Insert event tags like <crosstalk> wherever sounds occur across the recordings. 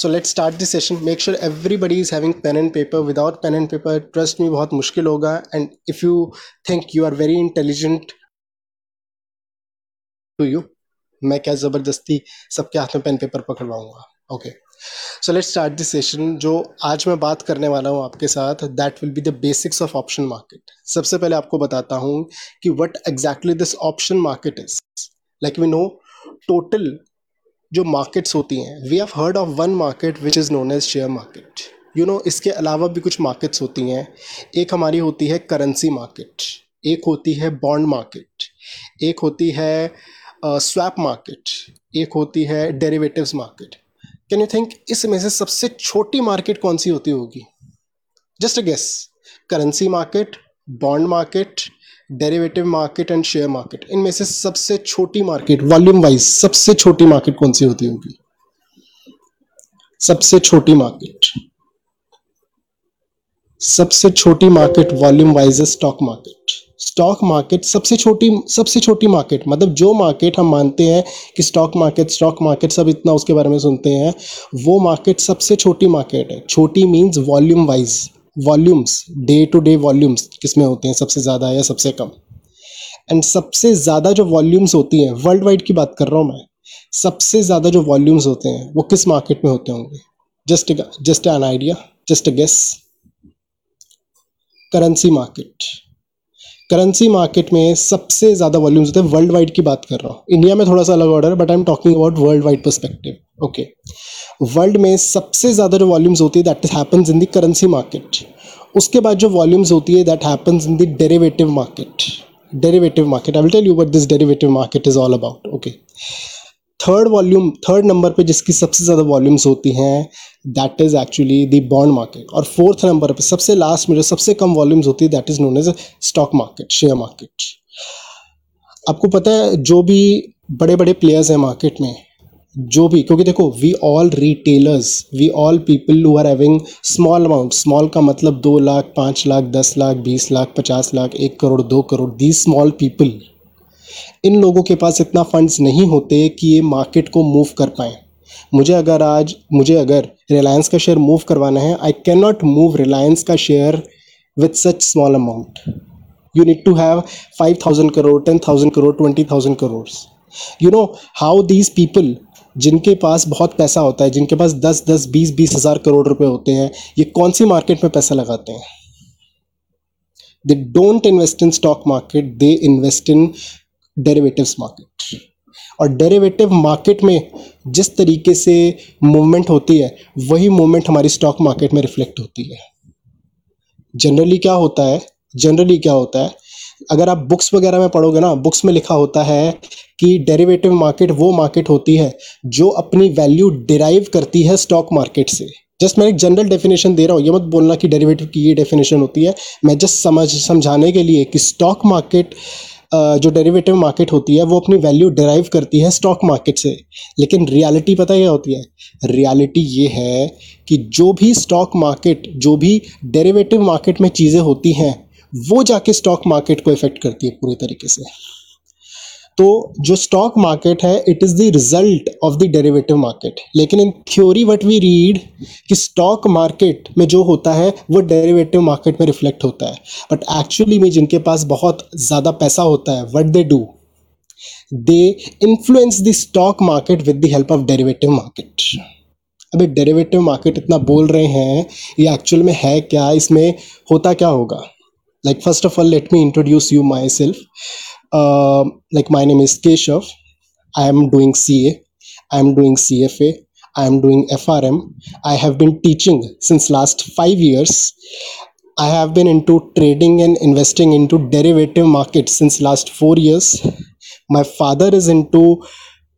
So let start the session. Make sure everybody is having pen and paper Without pen and paper, trust me, बहुत मुश्किल होगा. And if you think you are very intelligent to you, मैं क्या ज़बरदस्ती सबके हाथ में pen paper पकड़वाऊँगा. Okay. So let start this session जो आज मैं बात करने वाला हूँ आपके साथ that will be the basics of option market सबसे पहले आपको बताता हूँ कि what exactly this option market is like we know total जो मार्केट्स होती हैं we have heard of one market which is known as share market you know इसके अलावा भी कुछ मार्केट्स होती हैं। एक हमारी होती है करेंसी मार्केट एक होती है बॉन्ड मार्केट एक होती है स्वैप uh, मार्केट एक होती है derivatives market can you think इसमें से सबसे छोटी मार्केट कौन सी होती होगी? Just a guess currency market bond market derivative market and share market, इनमें से सबसे छोटी मार्केट, वॉल्यूम वाइज सबसे छोटी मार्केट कौन सी होती होगी? सबसे छोटी मार्केट। सबसे छोटी market volume wise stock market. Stock market सबसे छोटी सबसे छोटी मार्केट मतलब जो मार्केट हम मानते हैं कि स्टॉक मार्केट स्टॉक मार्केट सब इतना उसके बारे में सुनते हैं, वो मार्केट सबसे छोटी मार्केट है। छोटी means volume wise volumes day to day volumes किसमें होते हैं? सबसे ज़्यादा या सबसे कम? एंड सबसे ज़्यादा जो वॉल्यूम्स होती हैं वर्ल्ड वाइड की बात कर रहा हूँ मैं, सबसे ज़्यादा जो वॉल्यूम्स होते हैं, वो किस मार्केट में होते होंगे? Just just an idea just guess currency market currency market में सबसे ज़्यादा वॉल्यूम्स होते हैं वर्ल्ड वाइड की बात कर रहा हूँ। इंडिया में थोड़ा सा अलग ऑर्डर है but I am talking about world wide perspective okay world में सबसे ज़्यादा जो वॉल्यूम्स होती है that happens in the currency market उसके बाद जो वॉल्यूम्स होती है that happens in the derivative market derivative market I will tell you what this derivative market is all about okay third volume third number पे जिसकी सबसे ज़्यादा volumes होती हैं that is actually the bond market और fourth number पे सबसे last में जो सबसे कम वॉल्यूम्स होती है that is known as stock market share market आपको पता है, जो भी बड़े बड़े प्लेयर्स हैं मार्केट में, जो भी, क्योंकि देखो we all retailers we all people who are having small amount small का मतलब दो लाख, पाँच लाख, दस लाख, बीस लाख, पचास लाख, एक करोड़, दो करोड़ दी स्मॉल पीपल इन लोगों के पास इतना फंड्स नहीं होते कि ये मार्केट को मूव कर पाएँ। मुझे अगर आज, मुझे अगर रिलायंस का शेयर मूव करवाना है I can not move Reliance का share with such small amount you need to have five thousand crore ten thousand crore twenty thousand crore you know how these people जिनके पास बहुत पैसा होता है, जिनके पास दस दस, बीस बीस हज़ार करोड़ रुपए होते हैं, ये कौन सी मार्केट में पैसा लगाते हैं? They don't invest in stock market they invest in derivatives market और डेरिवेटिव मार्केट में जिस तरीके से मूवमेंट होती है, वही मूवमेंट हमारी स्टॉक मार्केट में रिफ्लेक्ट होती है। जनरली क्या होता है? जनरली क्या होता है? अगर आप बुक्स वगैरह में पढ़ोगे ना बुक्स में लिखा होता है कि डेरिवेटिव मार्केट वो मार्केट होती है जो अपनी वैल्यू डिराइव करती है स्टॉक मार्केट से। जस्ट मैं एक जनरल डेफिनेशन दे रहा हूँ, ये मत बोलना कि डेरिवेटिव की ये डेफिनेशन होती है। मैं जस्ट समझ, समझाने के लिए कि स्टॉक मार्केट जो डेरिवेटिव मार्केट होती है, वो अपनी वैल्यू डिराइव करती है स्टॉक मार्केट से। लेकिन रियलिटी पता क्या होती है? रियलिटी ये है कि जो भी स्टॉक मार्केट जो भी डेरिवेटिव मार्केट में चीज़ें होती हैं, वो जाके स्टॉक मार्केट को इफ़ेक्ट करती है पूरे तरीके से। तो जो स्टॉक मार्केट है it is the result of the derivative market लेकिन in theory what we read कि स्टॉक मार्केट में जो होता है, वो डेरिवेटिव मार्केट में रिफ्लेक्ट होता है. बट एक्चुअली में जिनके पास बहुत ज़्यादा पैसा होता है what they do they influence the stock market with the help of derivative market अभी डेरिवेटिव मार्केट इतना बोल रहे हैं, ये एक्चुअल में है क्या? इसमें होता क्या होगा? Like first of all let me introduce you my self uh, like my name is Keshav. I am doing CA. I am doing CFA. I am doing FRM. I have been teaching since last five years. I have been into trading and investing into derivative markets since last four years. My father is into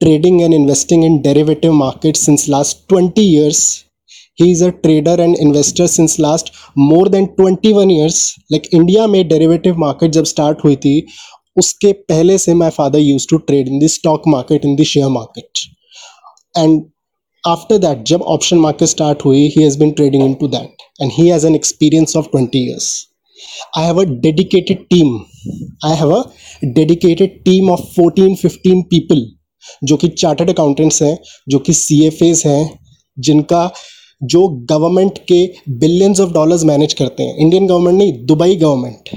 trading and investing in derivative markets since last 20 years he is a trader and investor since last more than 21 years like india में derivative market जब start हुई थी उसके पहले से my father use to trade in the stock market in the share market and after that जब option market start हुई he has been trading into that and he has an experience of twenty years I have a dedicated team I have a dedicated team of fourteen fifteen people जो कि chartered accountants हैं, जो कि सी F as हैं, जिनका जो government के billions of dollars manage करते हैं. इंडियन गवर्नमेंट नहीं Dubai government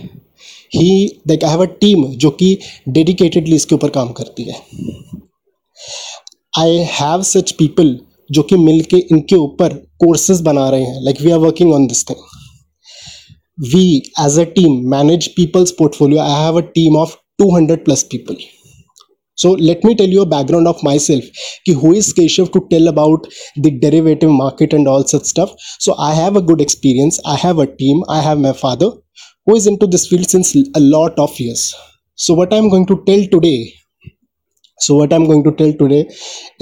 he like I have a team जो कि डेडिकेटेडली इसके ऊपर काम करती है। आई हैव सच पीपल जो कि मिल के इनके ऊपर कोर्सेज बना रहे हैं। Like we are working on this thing we as a team manage people's portfolio I have a team of 200 plus people so let me tell you a background of myself ki who is keshav to tell about the derivative market and all such stuff so i have a good experience i have a team i have my father who is into this field since a lot of years so what i'm going to tell today so what i'm going to tell today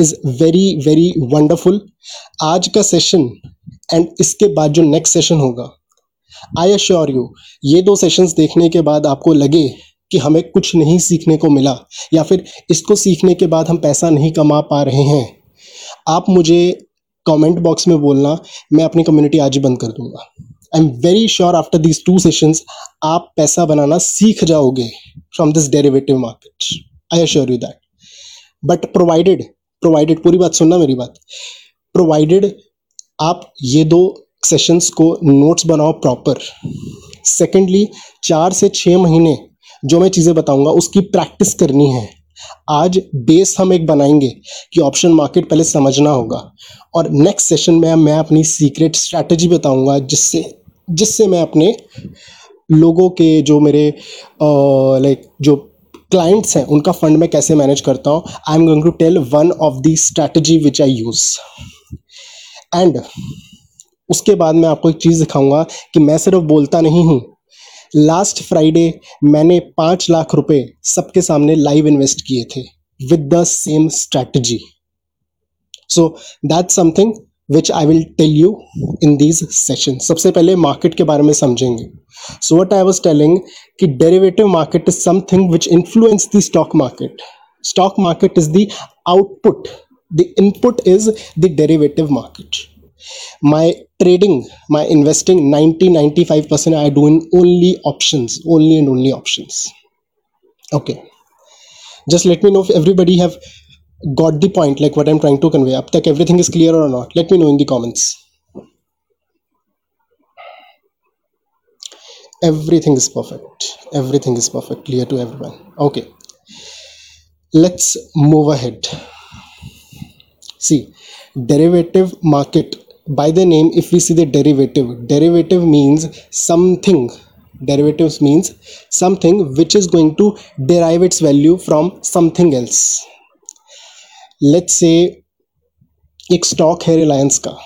is very very wonderful आज का session and इसके बाद जो next session होगा I assure you ये दो sessions देखने के बाद आपको लगे कि हमें कुछ नहीं सीखने को मिला, या फिर इसको सीखने के बाद हम पैसा नहीं कमा पा रहे हैं। आप मुझे कमेंट बॉक्स में बोलना, मैं अपनी कम्युनिटी आज ही बंद कर दूँगा। I am very sure after these two sessions आप पैसा बनाना सीख जाओगे from this derivative market I assure you that but provided provided पूरी बात सुनना मेरी बात। प्रोवाइडेड आप ये दो सेशंस को नोट्स बनाओ प्रॉपर सेकेंडली चार से छः महीने जो मैं चीज़ें बताऊँगा, उसकी प्रैक्टिस करनी है। आज बेस हम एक बनाएँगे कि ऑप्शन मार्केट पहले समझना होगा। और नेक्स्ट सेशन में मैं अपनी सीक्रेट स्ट्रैटेजी बताऊँगा, जिससे जिससे मैं अपने लोगों के जो मेरे लाइक जो क्लाइंट्स हैं, उनका फंड मैं कैसे मैनेज करता हूँ। I am going to tell one of the strategy which I use and उसके बाद मैं आपको एक चीज़ दिखाऊँगा कि मैं सिर्फ़ बोलता नहीं हूँ लास्ट फ्राइडे मैंने पाँच लाख रुपए सबके सामने लाइव इन्वेस्ट किए थे with the same strategy so that something which I will tell you in these session सबसे पहले मार्केट के बारे में समझेंगे. So what I was telling कि derivative market is something which influence the stock market stock market is the output the input is the derivative market my trading my investing 90 95% i do in only options only and only options. Okay. Just let me know if everybody have got the point like what i'm trying to convey. up tak everything is clear or not? Let me know in the comments. Everything is perfect. Everything is perfect clear to everyone. Okay. Let's move ahead. See derivative market by the name if we see the derivative derivative means something derivatives means something which is going to derive its value from something else let's say एक stock है रिलायंस का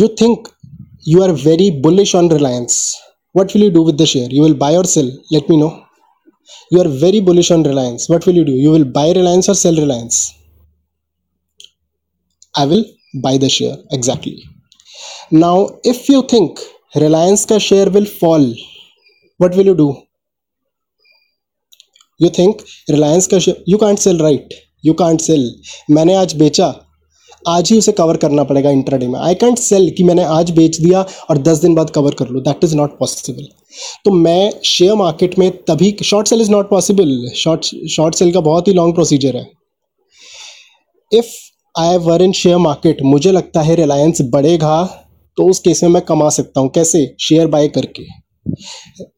you think you are very bullish on reliance what will you do with the share you will buy or sell let me know you are very bullish on reliance what will you do you will buy reliance or sell reliance i will buy the share exactly now if you think Reliance का share will fall what will you do you think Reliance का share you can't sell right you can't sell मैंने आज बेचा, आज ही उसे cover करना पड़ेगा intraday में। आई कैंट सेल कि मैंने आज बेच दिया और दस दिन बाद कवर कर लूँ। दैट इज़ नॉट पॉसिबल तो मैं शेयर मार्केट में तभी short sell is not possible short short sell का बहुत ही लॉन्ग प्रोसीजर है। If I were in share market मुझे लगता है रिलायंस बढ़ेगा तो उस केस में मैं कमा सकता हूँ। कैसे? शेयर बाय करके।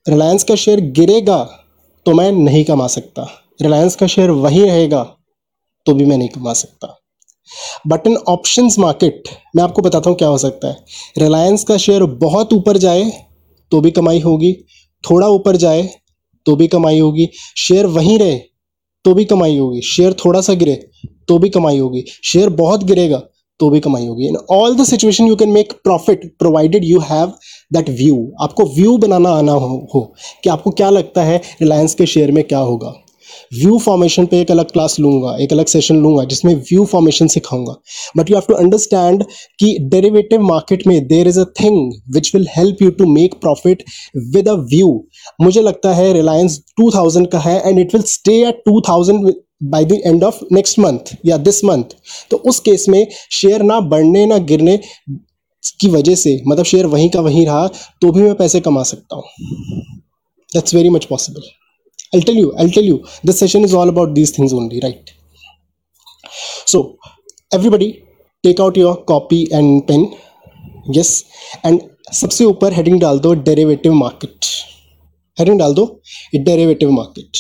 रिलायंस का शेयर गिरेगा तो मैं नहीं कमा सकता। रिलायंस का शेयर वही रहेगा तो भी मैं नहीं कमा सकता। बट इन ऑप्शन मार्केट मैं आपको बताता हूँ क्या हो सकता है। रिलायंस का शेयर बहुत ऊपर जाए तो भी कमाई होगी। थोड़ा ऊपर जाए तो भी कमाई होगी। शेयर वहीं रहे तो भी कमाई होगी। शेयर थोड़ा सा गिरे तो भी कमाई होगी। शेयर बहुत गिरेगा तो भी कमाई होगी। In all the situation you can make profit provided you have that view आपको व्यू बनाना आना हो, हो कि आपको क्या लगता है रिलायंस के शेयर में क्या होगा। व्यू फॉर्मेशन पे एक अलग क्लास लूँगा एक अलग सेशन लूँगा जिसमें view formation सिखाऊँगा। But you have to understand कि डेरिवेटिव मार्केट में there is a thing which will help you to make profit with a view मुझे लगता है रिलायंस 2000 का है and it will stay at 2000 by the end of next month या this month तो उस केस में शेयर ना बढ़ने ना गिरने की वजह से मतलब शेयर वहीं का वहीं रहा तो भी मैं पैसे कमा सकता हूँ। That's very much possible I'll tell you, I'll tell you. This session is all about these things only, right? So, everybody, take out your copy and pen yes and सबसे ऊपर हेडिंग डाल दो डेरिवेटिव मार्केट हेडिंग डाल दो derivative market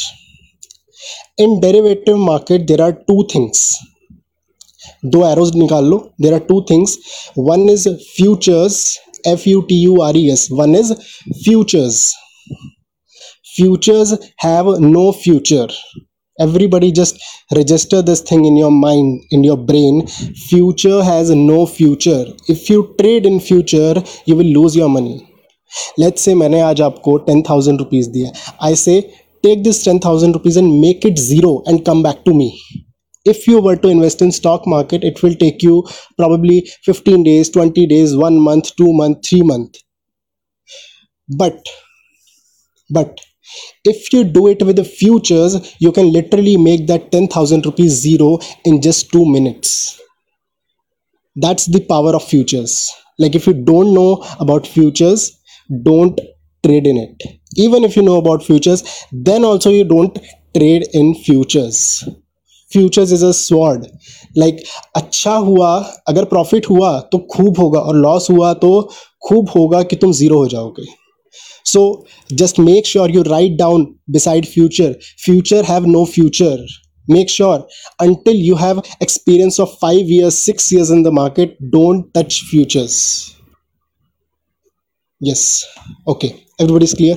in derivative market there are two things दो arrows निकाल लो there are two things one is futures F U T U R E S one is futures futures have no future everybody just register this thing in your mind in your brain future has no future if you trade in future you will lose your money let's say मैंने आज आपको ten thousand rupees दिया आई से take this 10,000 rupees and make it zero and come back to me. If you were to invest in stock market, it will take you probably 15 days, 20 days, one month, two month, three month. But, but if you do it with the futures, you can literally make that 10,000 rupees zero in just two minutes. That's the power of futures. Like if you don't know about futures, don't trade in it even if you know about futures then also you don't trade in futures futures is a sword like अच्छा हुआ अगर profit हुआ तो खूब होगा और loss हुआ तो खूब होगा कि तुम ज़ीरो हो जाओगे so just make sure you write down beside future future have no future make sure until you have experience of 5 years 6 years in the market don't touch futures yes. Okay. Everybody's clear?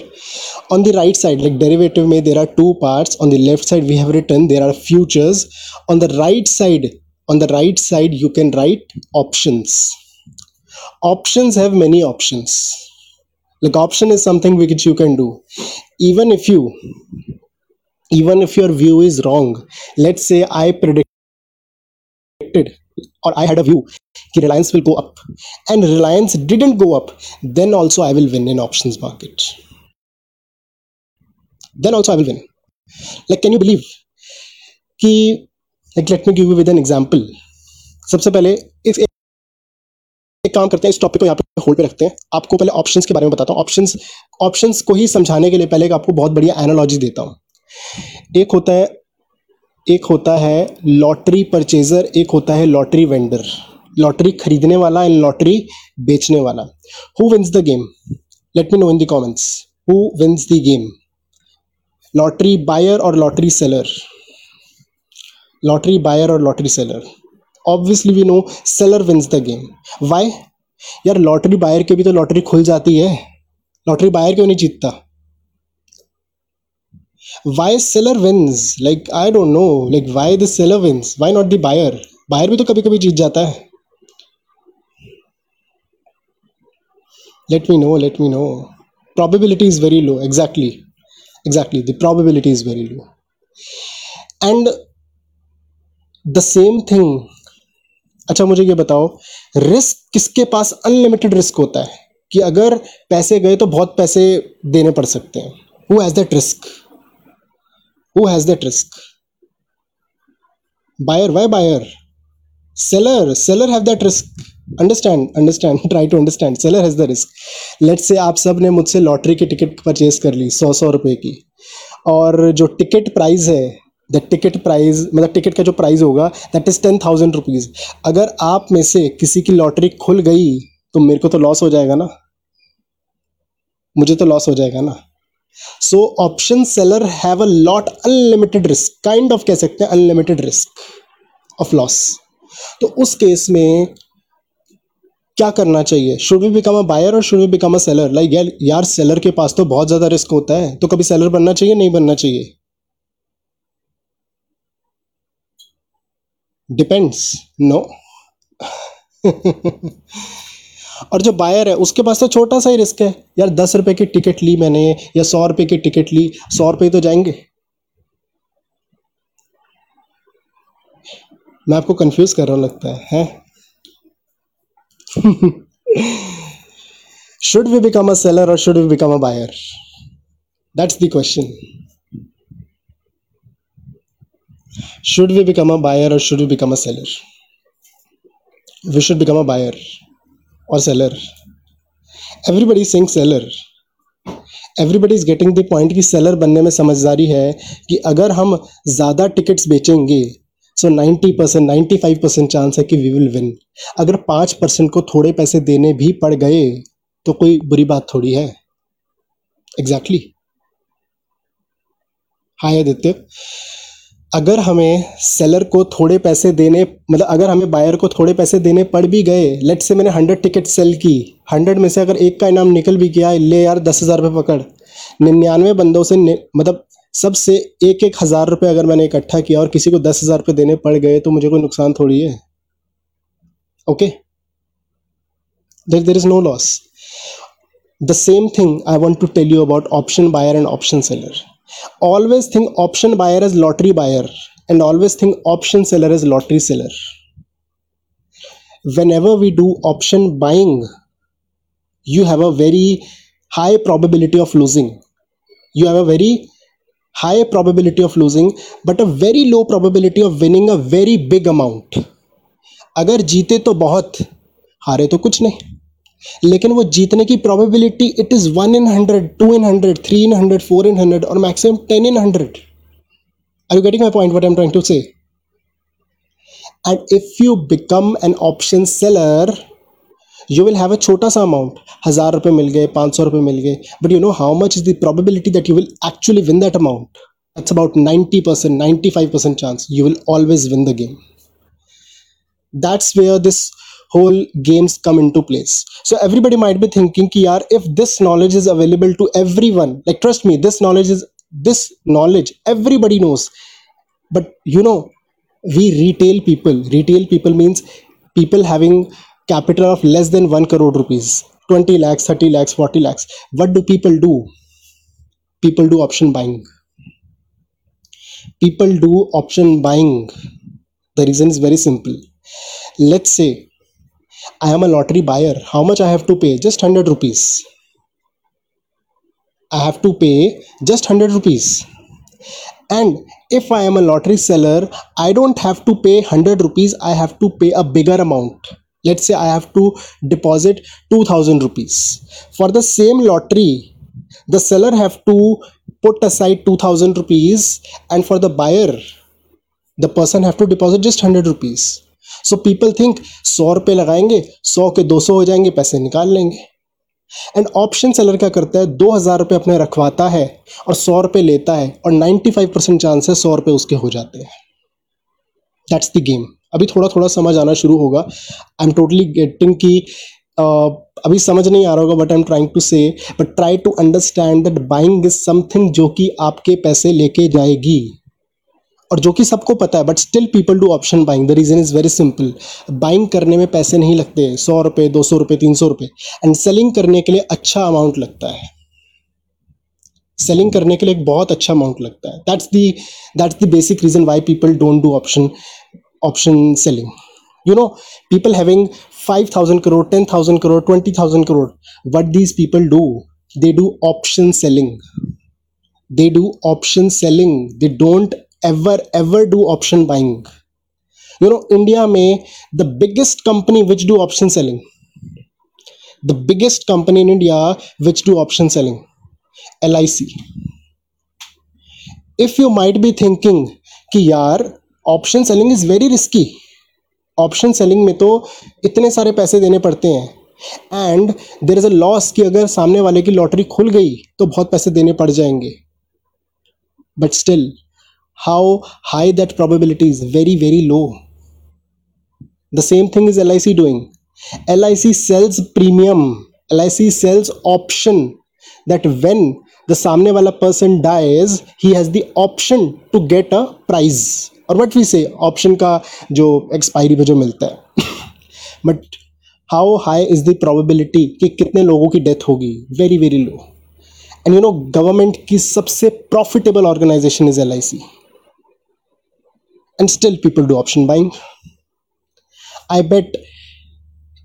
On the right side like derivative may there are two parts. On the left side we have written there are futures. On the right side on the right side you can write options. Options have many options. Like option is something which you can do. Even if you even if your view is wrong let's say i predicted और I had a view कि Reliance will go up and Reliance didn't go up then also I will win in option market then also I will win like can you believe कि like let me give you with an example सबसे पहले इस एक, काम करते हैं इस topic को यहाँ पे होल्ड पे रखते हैं। आपको पहले ऑप्शंस के बारे में बताता हूँ। ऑप्शन ऑप्शंस को ही समझाने के लिए पहले आपको बहुत बढ़िया एनोलॉजी देता हूँ। एक होता है एक होता है लॉटरी परचेजर एक होता है लॉटरी वेंडर लॉटरी खरीदने वाला एंड लॉटरी बेचने वाला। Who wins the game let me know in the comments who wins the game lottery buyer और लॉटरी सेलर लॉटरी बायर और lottery seller obviously we know seller wins the game why यार lottery buyer के भी तो lottery खुल जाती है। Lottery buyer क्यों नहीं जीतता? Why seller wins like I don't know like why the seller wins why not the buyer buyer भी तो कभी कभी जीत जाता है। Let me know, let me know. Probability is very low. Exactly. Exactly. The probability is very low. And the same thing. अच्छा मुझे ये बताओ रिस्क किसके पास अनलिमिटेड रिस्क होता है? कि अगर पैसे गए तो बहुत पैसे देने पड़ सकते हैं। Who has that risk who has that risk buyer why buyer seller seller have that risk. Understand understand try to understand seller has the risk let say आप सबने मुझसे लॉटरी की टिकट परचेज कर ली, सौ सौ रुपये की। और जो टिकट प्राइस है द टिकट प्राइस मतलब टिकट का जो प्राइस होगा that is ten thousand rupees अगर आप में से किसी की लॉटरी खुल गई तो मेरे को तो लॉस हो जाएगा ना? मुझे तो लॉस हो जाएगा ना? So option seller have a lot unlimited risk kind of कह सकते हैं अनलिमिटेड रिस्क ऑफ़ लॉस तो उस केस में क्या करना चाहिए? Should we become a buyer और should we become a seller like यार यार सेलर के पास तो बहुत ज़्यादा रिस्क होता है। तो कभी सेलर बनना चाहिए, नहीं बनना चाहिए? डिपेंड्स नो <laughs> और जो बायर है, उसके पास तो छोटा सा ही रिस्क है। यार, दस रुपए की टिकट ली मैंने, या सौ रुपए की टिकट ली, सौ रुपए तो जाएँगे। मैं आपको कंफ्यूज कर रहा हूँ, लगता है, हैं? Should we become a seller और should we become a buyer that's the question should we become a buyer और should we become a seller we should become a buyer or seller. Everybody is saying seller. Everybody is getting the point कि seller बनने में समझदारी है कि अगर हम ज़्यादा टिकट्स बेचेंगे so ninety percent ninety five percent chance है कि वी विल विन अगर पाँच परसेंट को थोड़े पैसे देने भी पड़ गए तो कोई बुरी बात थोड़ी है। एग्जैक्टली हाय आदित्य अगर हमें सेलर को थोड़े पैसे देने मतलब अगर हमें बायर को थोड़े पैसे देने पड़ भी गए लेट से मैंने हंड्रेड टिकट सेल की हंड्रेड में से अगर एक का इनाम निकल भी गया, ले यार दस हज़ार रुपये पकड़। निन्यानवे बंदों से मतलब सबसे एक एक हज़ार रुपये अगर मैंने इकट्ठा किया और किसी को दस हज़ार रुपये देने पड़ गए तो मुझे कोई नुकसान थोड़ी है। Okay there there is no loss the same thing I want to tell you about option buyer and option seller always think option buyer as lottery buyer and always think option seller as lottery seller whenever we do option buying you have a very high probability of losing you have a very high probability of losing but a very low probability of winning a very big amount अगर जीते तो बहुत, हारे तो कुछ नहीं। लेकिन वो जीतने की probability it is one in hundred two in hundred three in hundred four in hundred और maximum ten in hundred are you getting my point what am trying to say and if you become an option seller you will have a छोटा सा amount हज़ार रुपये मिल गए पाँच सौ रुपये मिल गए but you know how much is the probability that you will actually win that amount that's about 90% 95% chance you will always win the game. That's where this whole games come into place. So everybody might be thinking ki yaar if this knowledge is available to everyone like trust me this knowledge is this knowledge everybody knows. But you know we retail people retail people means people having capital of less than 1 crore rupees 20 lakhs 30 lakhs 40 lakhs. What do people do? People do option buying. People do option buying. The reason is very simple. Let's say I am a lottery buyer. How much I have to pay? Just 100 rupees. I have to pay just 100 rupees. And if I am a lottery seller, I don't have to pay 100 rupees. I have to pay a bigger amount. Let's say I have to deposit 2000 rupees. For the same lottery, the seller have to put aside 2000 rupees and for the buyer, the person have to deposit just 100 rupees. So people think सौ रुपये लगाएँगे, सौ के दो सौ हो जाएँगे, पैसे निकाल लेंगे। एंड ऑप्शन सेलर क्या करता है? दो हज़ार रुपये अपने रखवाता है और सौ रुपये लेता है और नाइन्टी फाइव परसेंट चांस है सौ रुपये उसके हो जाते हैं। दैट्स द गेम अभी थोड़ा थोड़ा समझ आना शुरू होगा। आई एम टोटली गेटिंग की अभी समझ नहीं आ रहा होगा but I am trying to say but try to understand that buying is something जो कि आपके पैसे लेके जाएगी। और जो कि सबको पता है but still people do option buying the reason is very simple buying करने में पैसे नहीं लगते. सौ रुपये दो सौ रुपये तीन सौ रुपये एंड सेलिंग करने के लिए अच्छा अमाउंट लगता है. सेलिंग करने के लिए एक बहुत अच्छा अमाउंट लगता है. That's the that's the basic reason why people don't do option option selling you know, people having 5000 crore 10000 crore 20000 crore. What these people do, they do option selling. They do option selling. They don't ever ever do option buying you know india may the biggest company which do option selling the biggest company in india which do option selling lic if you might be thinking कि यार option selling is very risky option selling में तो इतने सारे पैसे देने पड़ते हैं and there is a loss कि अगर सामने वाले की लॉटरी खुल गई तो बहुत पैसे देने पड़ जाएँगे but still how high that probability is very very low the same thing is lic doing lic sells premium lic sells option that when the samne wala person dies he has the option to get a prize or what we say option ka jo expiry pe jo milta hai but how high is the probability लोगों की death होगी very very low and you know government की सबसे profitable organisation is L I C and still people do option buying I bet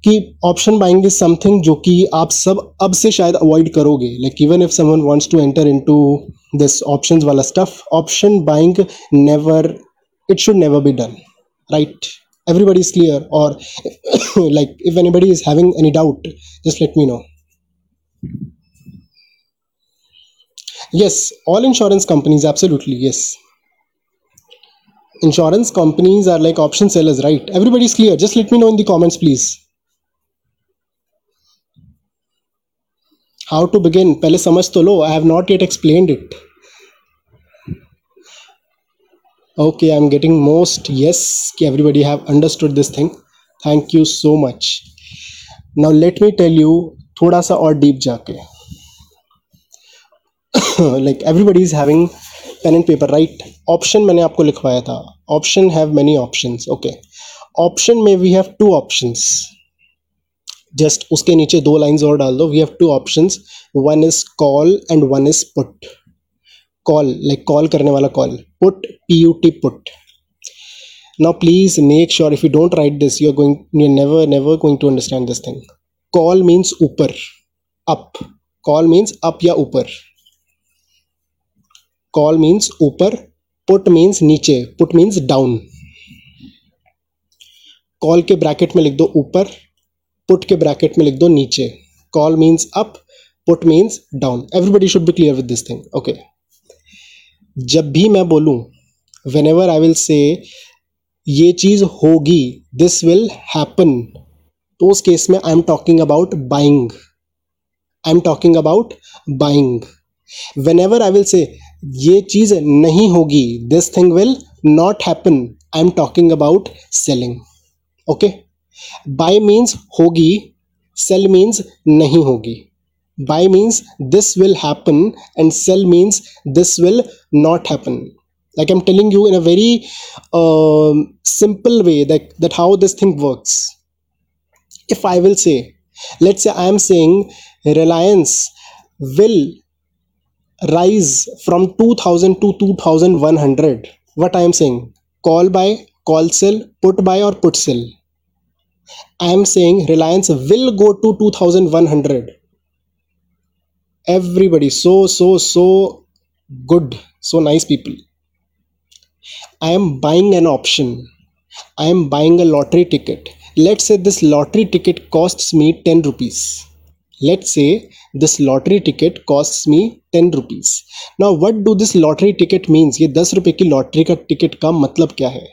कि option buying is something जो कि आप सब अब से शायद अवॉइड करोगे like even if someone wants to enter into this options वाला stuff option buying never it should never be done right everybody is clear or <coughs> like if anybody is having any doubt just let me know yes all insurance companies absolutely yes insurance companies are like option sellers right everybody's clear just let me know in the comments please how to begin पहले समझ तो लो I have not yet explained it okay I'm getting most yes कि everybody have understood this thing thank you so much now let me tell you थोड़ा सा और deep जाके <coughs> like everybody is having pen and paper right option मैंने आपको लिखवाया था। Option have many option okay option में we have two option just उसके नीचे दो लाइन्स और डाल दो। We have two option one is call and one is put call like call करने वाला call put P U T put now please make sure if you don't write this you are going you never never going to understand this thing call means ऊपर up call means up या ऊपर. Call means ऊपर put means नीचे put means down call के bracket में लिख दो ऊपर पुट के ब्रैकेट में लिख दो नीचे. Call means up put means down everybody should be clear with this thing okay जब भी मैं बोलूँ when ever I will say ये चीज़ होगी दिस विल हैपन तो उस केस में I am talking about buying I am talking about buying whenever I will say ये चीज़ नहीं होगी. This thing will not happen I am talking about selling okay buy means होगी. Sell means नहीं होगी. Buy means this will happen and sell means this will not happen like I am telling you in a very simple way that how this thing works if I will say let's I am saying Reliance will rise from 2000 to 2100 what i am saying call by call sell put buy or put sell I am saying Reliance will go to 2100. Everybody, so, so, so good, so nice people. I am buying an option. I am buying a lottery ticket. Let's say this lottery ticket costs me 10 rupees Let's say this lottery ticket costs me 10 rupees. Now what do this lottery ticket means? ये 10 रुपए की lottery का ticket का मतलब क्या है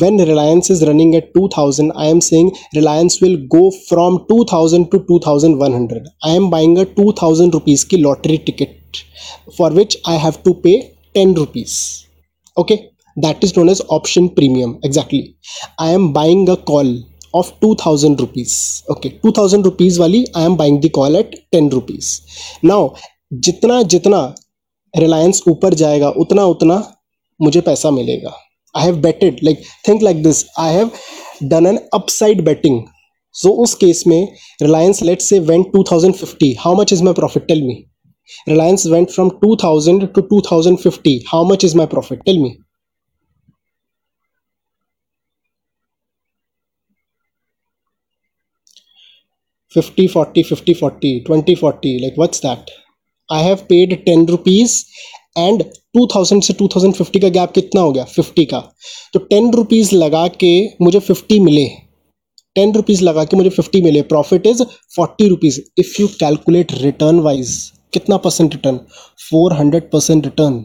when reliance is running at 2000 i am saying reliance will go from 2000 to 2100 i am buying a 2000 rupees ki lottery ticket for which i have to pay 10 rupees okay that is known as option premium exactly i am buying a call Thousand rupees okay two thousand rupees वाली I am buying the call at ten rupees now जितना जितना रिलायंस ऊपर जाएगा, उतना उतना मुझे पैसा मिलेगा. I have betted like think like this I have done an upside betting so उस केस में Reliance let say went 2050 how much is my profit tell me Reliance went from 2000 to 2050 how much is my profit tell me 50 40 50 40 20 40 like, what's that? I have paid 10 rupees and 2000 से 2050 का gap कितना हो गया? 50 का। तो ten rupees लगा के मुझे 50 मिले। टेन रुपीज़ लगा के मुझे 50 मिले। Profit is 40 rupees if you calculate return wise कितना percent return 400 percent return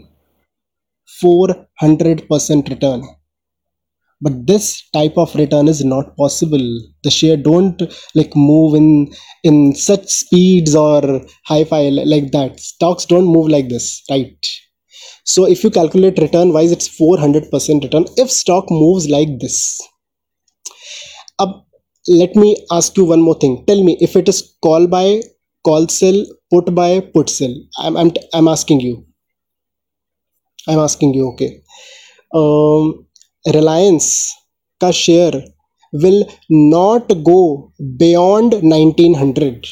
400 percent return but this type of return is not possible. The share don't like move in in such speeds or high fi like that. Stocks don't move like this right? So if you calculate return wise it's 400% return if stock moves like this. Up let me ask you one more thing. Tell me if it is call by call sell put by put sell. I'm i'm, I'm asking you. I'm asking you okay. Um reliance ka share will not go beyond 1900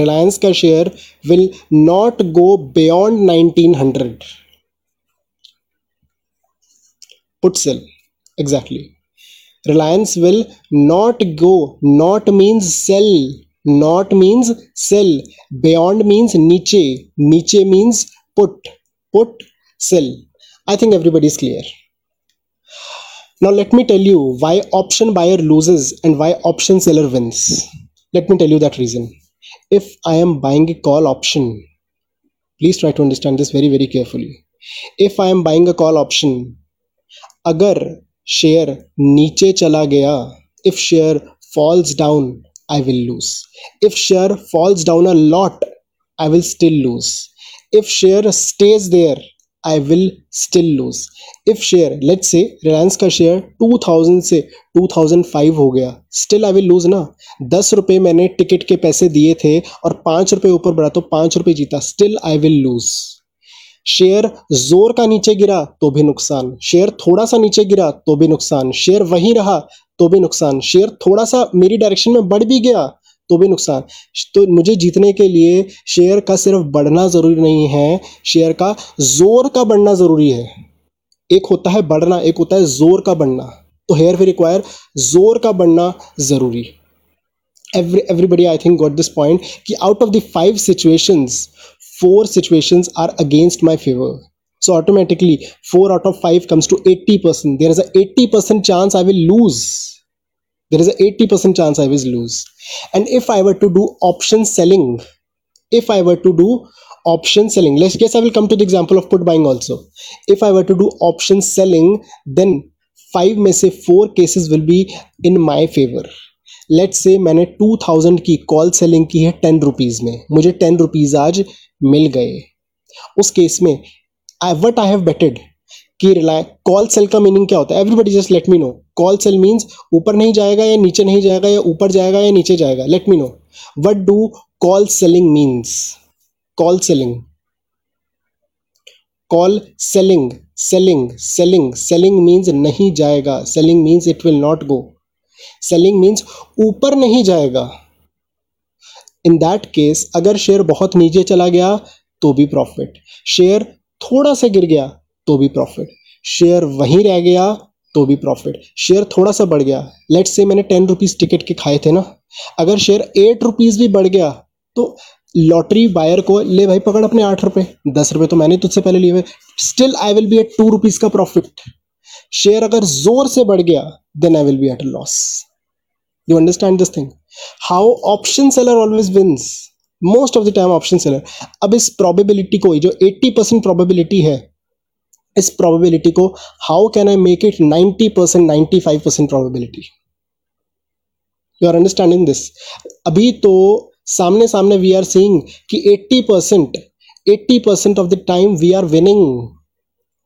reliance ka share will not go beyond 1900 put sell exactly. Reliance will not go not means sell not means sell. Beyond means niche niche means put put sell. I think everybody is clear now let me tell you why option buyer loses and why option seller wins let me tell you that reason if i am buying a call option please try to understand this very very carefully if i am buying a call option अगर share नीचे चला गया if share falls down I will lose if share falls down a lot I will still lose if share stays there I will still lose if share let say Reliance का share 2000 से 2005 हो गया still I will lose ना? दस रुपये मैंने ticket के पैसे दिए थे और पाँच रुपये ऊपर बढ़ा तो पाँच रुपये जीता still I will lose share ज़ोर का नीचे गिरा तो भी नुकसान. शेयर थोड़ा सा नीचे गिरा तो भी नुकसान. शेयर वहीं रहा तो भी नुकसान. शेयर थोड़ा सा मेरी डायरेक्शन में बढ़ भी गया तो भी नुकसान। तो मुझे जीतने के लिए शेयर का सिर्फ़ बढ़ना ज़रूरी नहीं है शेयर का ज़ोर का बढ़ना ज़रूरी है। एक होता है बढ़ना, एक होता है ज़ोर का बढ़ना। तो हेयर वी रिक्वायर ज़ोर का बढ़ना ज़रूरी। Every everybody I think got this point कि out of the five situations four situations are against my favour so automatically 4 out of 5 comes to 80% there is a 80% chance i will lose there is a 80% chance i will lose and if i were to do option selling if i were to do option selling let's guess i will come to the example of put buying also if i were to do option selling then five में से four cases will be in my favour let's say मैंने two thousand की call selling की है ten rupees में मुझे ten rupees आज मिल गए उस केस में I what I have betted कि रिलाय कॉल सेल का मीनिंग क्या होता है? Everybody just let me know call sell means ऊपर नहीं जाएगा या नीचे नहीं जाएगा या ऊपर जाएगा या नीचे जाएगा. Let me know what do call selling means call selling call selling selling selling selling means नहीं जाएगा. Selling means it will not go selling means ऊपर नहीं जाएगा. इन दैट केस अगर शेयर बहुत नीचे चला गया तो भी प्रॉफिट शेयर थोड़ा सा गिर गया तो भी प्रॉफिट शेयर वहीं रह गया तो भी प्रॉफिट शेयर थोड़ा सा बढ़ गया. लेट्स से मैंने टेन रुपीज़ टिकट के खाए थे ना? अगर शेयर एट रुपीज़ भी बढ़ गया तो लॉटरी बायर को, ले भाई, पकड़ अपने आठ रुपए. दस रुपए तो मैंने तुझसे पहले लिए हुए. Still I will be at two rupees का प्रॉफिट शेयर अगर ज़ोर से बढ़ गया then I will be at loss you understand this thing how option seller always wins most of the time option seller अब इस प्रोबेबिलिटी को, जो 80 परसेंट प्रोबेबिलिटी है इस प्रोबेबिलिटी को how can I make it 90 percent ninety five percent probability you are understanding this अभी तो सामने सामने वी आर सीइंग कि 80 percent eighty percent of the time we are winning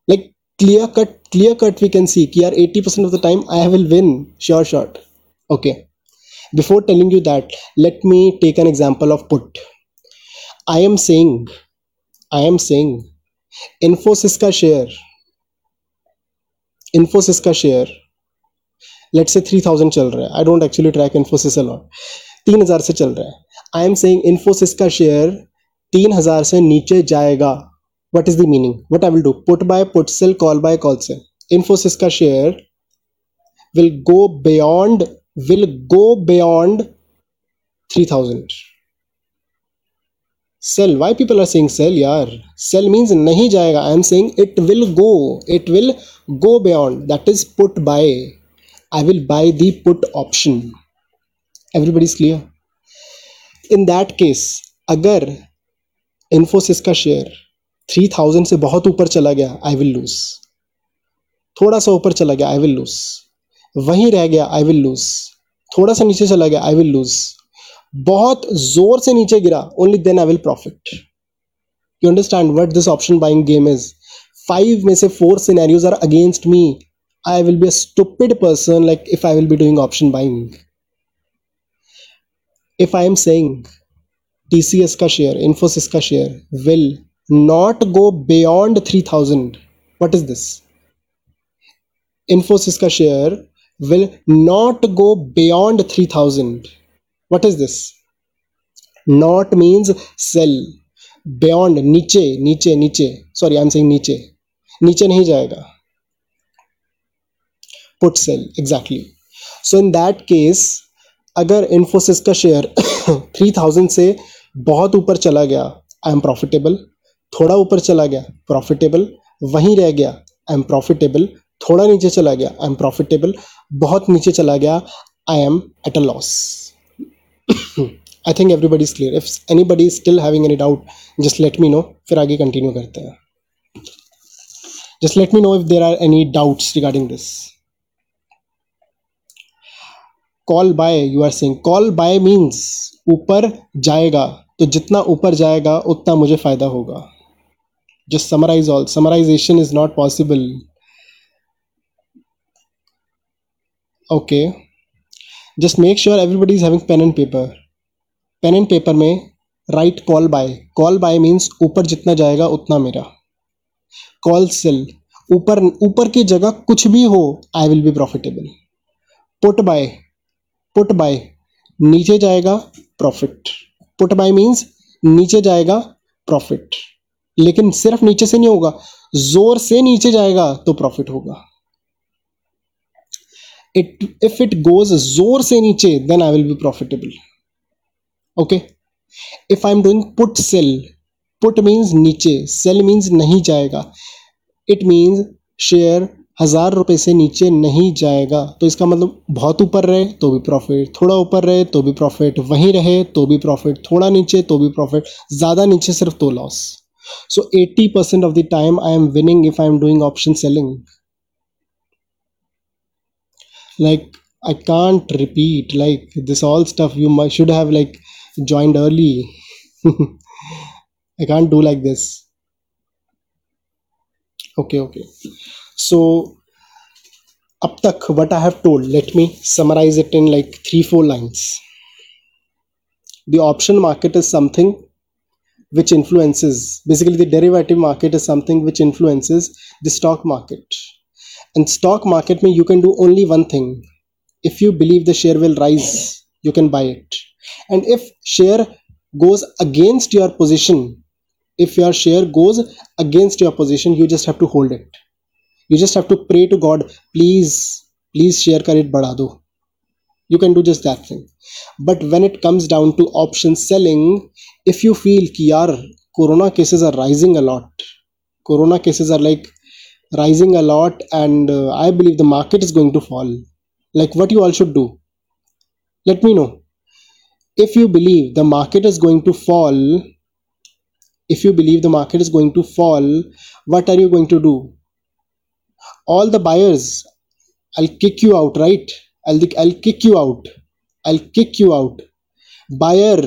like clear cut clear cut we can see कि यार 80 percent of the time I will win sure short okay before telling you that, let me take an example of put i am saying, i am saying infosys का share Infosys का share let say three thousand चल रहा है. I don't actually track Infosys a lot तीन हज़ार से चल रहा है. आई एम सेइंग इन्फोसिस का शेयर तीन हज़ार से नीचे जाएगा. What is the meaning what I will do put buy put sell call buy call sell Infosys का share will go beyond will go beyond three 3000 sell why people are saying sell यार sell means नहीं जाएगा I am saying it will go it will go beyond that is put buy I will buy the put option everybody is clear in that case अगर इन्फोसिस का share three thousand से बहुत ऊपर चला गया I will lose थोड़ा सा ऊपर चला गया आई विल लूज वहीं रह गया आई विल लूज थोड़ा सा नीचे चला गया आई विल लूज बहुत ज़ोर से नीचे गिरा only then I will profit you understand what this option buying game is five में से four scenarios are against me I will be a stupid person like if I will be doing option buying if I am saying TCS का share Infosys का share will not go beyond three thousand what is this Infosys का share will not go beyond 3000 what is this? Not means sell. Beyond, नीचे नीचे नीचे. आई am saying नीचे. नीचे नहीं जाएगा. Put sell exactly so in that case अगर इन्फोसिस का शेयर 3000 <coughs> से बहुत ऊपर चला गया आई एम प्रॉफिटेबल थोड़ा ऊपर चला गया प्रॉफिटेबल वहीं रह गया आई एम प्रॉफिटेबल थोड़ा नीचे चला गया आई एम प्रॉफिटेबल बहुत नीचे चला गया I am at a loss I think everybody is clear if anybody still having any doubt just let me know फिर आगे कंटिन्यू करते हैं। Just let me know if there are any doubts regarding this call buy you are saying call buy means ऊपर जाएगा। तो जितना ऊपर जाएगा, उतना मुझे फ़ायदा होगा। Just summarise all summarisation is not possible okay just make sure everybody is having pen and paper pen and paper में write call buy call buy means ऊपर जितना जाएगा उतना मेरा. कॉल सेल ऊपर ऊपर की जगह कुछ भी हो I will be profitable put buy put buy नीचे जाएगा प्रॉफिट पुट बाय मीन्स नीचे जाएगा प्रॉफिट लेकिन सिर्फ़ नीचे से नहीं होगा, ज़ोर से नीचे जाएगा तो प्रॉफिट होगा. इट इफ़ इट गोज ज़ोर से नीचे then I will be profitable okay if I am doing put sell put means नीचे सेल मीन्स नहीं जाएगा। इट मीन्स शेयर हज़ार रुपए से नीचे नहीं जाएगा। तो इसका मतलब बहुत ऊपर रहे तो भी प्रॉफिट थोड़ा ऊपर रहे तो भी प्रॉफिट वहीं रहे तो भी प्रॉफिट थोड़ा नीचे तो भी प्रॉफिट ज़्यादा नीचे सिर्फ़ तो loss so eighty percent of the time I am winning if I am doing option selling i can't repeat, like, this all stuff you mu- should have, like joined early. <laughs> I can't do like this. Okay okay. So up tak what i have told let me summarize it in like three four lines. The option market is something which influences. Basically the derivative market is something which influences the stock market. And stock market mein you can do only one thing. If you believe the share will rise you can buy it and if share goes against your position if your share goes against your position you just have to hold it. You just have to pray to god please please share credit bada do. You can do just that thing. But when it comes down to option selling if you feel ki yaar corona cases are rising a lot corona cases are like rising a lot and uh, i believe the market is going to fall like what you all should do let me know if you believe the market is going to fall if you believe the market is going to fall what are you going to do? All the buyers i'll kick you out right? I'll i'll kick you out. I'll kick you out. Buyer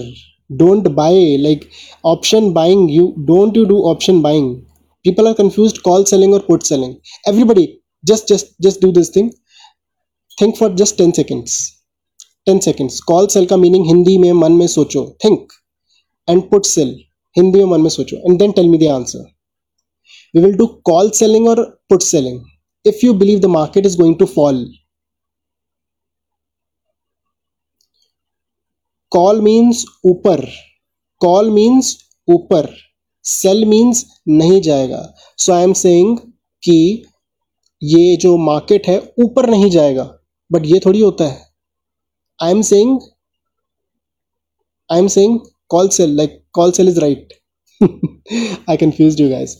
don't buy. Like option buying you don't you do option buying? People are confused call selling or put selling. Everybody just just just do this thing. Think for just 10 seconds ten seconds call sell का meaning Hindi में मन में सोचो think and put sell Hindi में मन में सोचो and then tell me the answer we will do call selling और put selling if you believe the market is going to fall call means ऊपर कॉल मीन्स ऊपर sell means नहीं जाएगा so I am saying कि ये जो market है ऊपर नहीं जाएगा बट ये थोड़ी होता है I am saying, I am saying call cell, like call cell is right. <laughs> I confused you guys.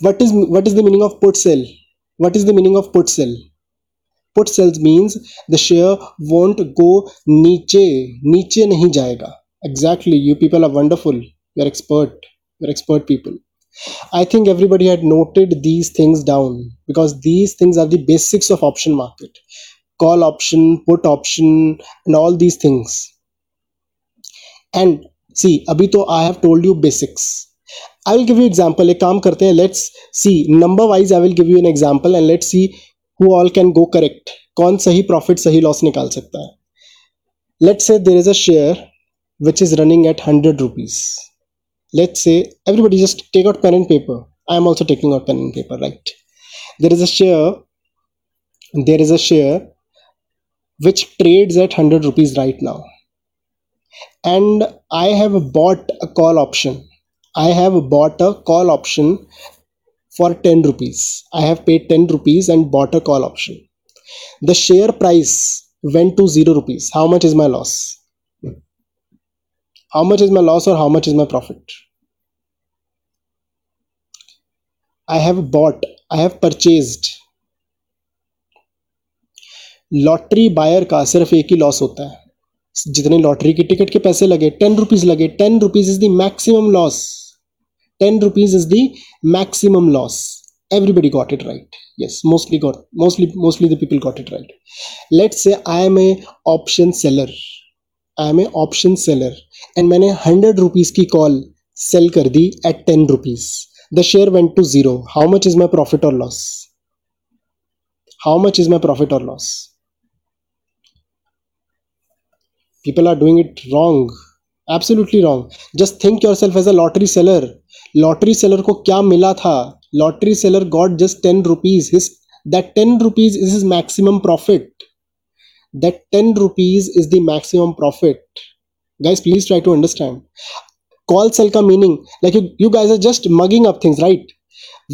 What is what is the meaning of put sell? What is the meaning of put sell? Put sells means the share won't go niche. Niche nahi jayega. Exactly. You people are wonderful. You're expert. You're expert people. I think everybody had noted these things down because these things are the basics of option market. Call option put option and all these things and see अभी तो I have told you basics I will give you example एक काम करते हैं let's see number wise I will give you an example and let's see who all can go correct कौन सही profit सही loss निकाल सकता है let's say there is a share which is running at 100 rupees let's say everybody just take out pen and paper I am also taking out pen and paper right there is a share there is a share which trades at 100 rupees right now. And i have bought a call option. I have bought a call option for 10 rupees. I have paid 10 rupees and bought a call option. The share price went to 0 rupees. How much is my loss? How much is my loss or how much is my profit? I have bought i have purchased lottery buyer का सिर्फ़ एक ही loss होता है। जितने lottery की ticket के पैसे लगे टेन रुपीज़ लगे ten rupees is the maximum loss ten rupees is the maximum loss everybody got it right yes mostly got mostly mostly the got it right let say I am a option seller I am a option seller and मैंने hundred rupees की call sell कर दी at ten rupees the share went to zero how much is my profit और loss how much is my profit और loss people are doing it wrong absolutely wrong just think yourself as a lottery seller lottery seller को क्या मिला था? Lottery seller got just ten rupees his that ten rupees is is maximum profit that ten rupees is the maximum profit guys please try to understand call sell का meaning like you you guys are just mugging up things right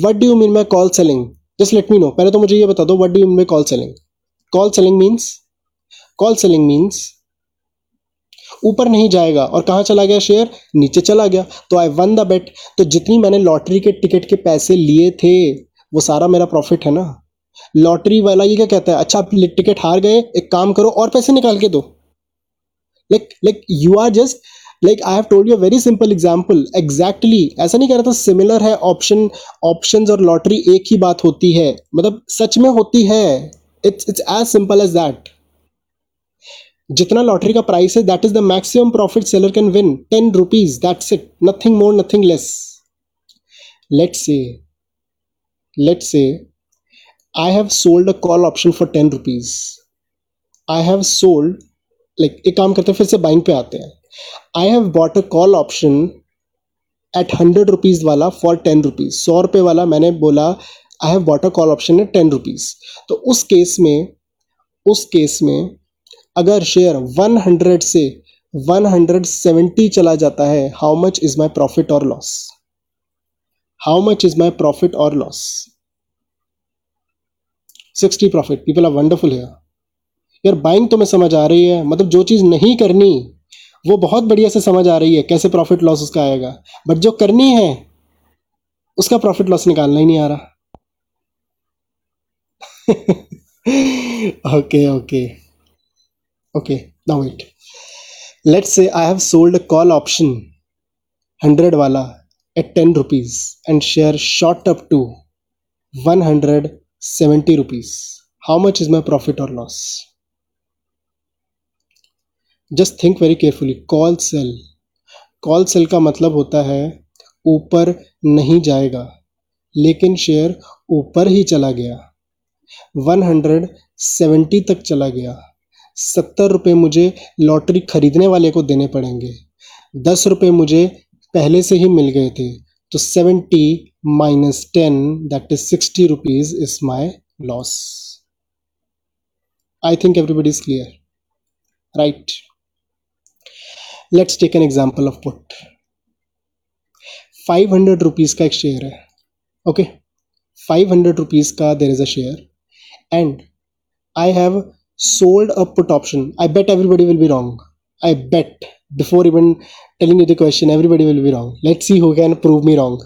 what do you mean my call selling just let me know पहले तो मुझे ये बता दो what do you mean my call selling call selling means call selling means ऊपर नहीं जाएगा। और कहाँ चला गया शेयर? नीचे चला गया। तो आई वन द बेट तो जितनी मैंने लॉटरी के टिकट के पैसे लिए थे, वो सारा मेरा प्रॉफिट है ना? लॉटरी वाला ये क्या कहता है? अच्छा आप टिकट हार गए, एक काम करो, और पैसे निकाल के दो। Like like you are just like I have told you very simple example exactly ऐसा नहीं कह रहा था सिमिलर है ऑप्शन ऑप्शन और लॉटरी एक ही बात होती है। मतलब सच में होती है। It's it's as simple as that जितना लॉटरी का प्राइस है that is the maximum profit seller can win ten rupees that's it nothing more nothing less let's say let's say I have sold a call option for ten rupees I have sold like एक काम करते हैं, फिर से buying पे आते हैं. I have bought a call option at hundred rupees वाला फॉर टेन रुपीज़ सौ रुपये वाला मैंने बोला I have bought a call option at ten rupees तो उस केस में, उस केस में अगर शेयर 100 से 170 चला जाता है how much is my profit और loss how much is my profit और loss 60 profit people are wonderful है यार बाइंग तो मैं समझ आ रही है मतलब जो चीज़ नहीं करनी, वो बहुत बढ़िया से समझ आ रही है, कैसे प्रॉफिट लॉस उसका आएगा। बट जो करनी है, उसका प्रॉफिट लॉस निकालना ही नहीं आ रहा। <laughs> Okay okay okay now wait let's say i have sold a call option 100 wala at 10 rupees and share shot up to 170 rupees how much is my profit or loss just think very carefully call sell call sell का मतलब होता है ऊपर नहीं जाएगा लेकिन share ऊपर ही चला गया 170 तक चला गया सत्तर रुपये मुझे लॉटरी खरीदने वाले को देने पड़ेंगे। दस रुपये मुझे पहले से ही मिल गए थे तो seventy minus ten, that is sixty rupees, is my loss. I think everybody is clear right let's take an example of put five hundred rupees का एक शेयर है ओके फाइव हंड्रेड रुपीज़ का there is a share and I have sold a put option. I bet everybody will be wrong. I bet. Before even telling you the question everybody will be wrong. Let's see who can prove me wrong.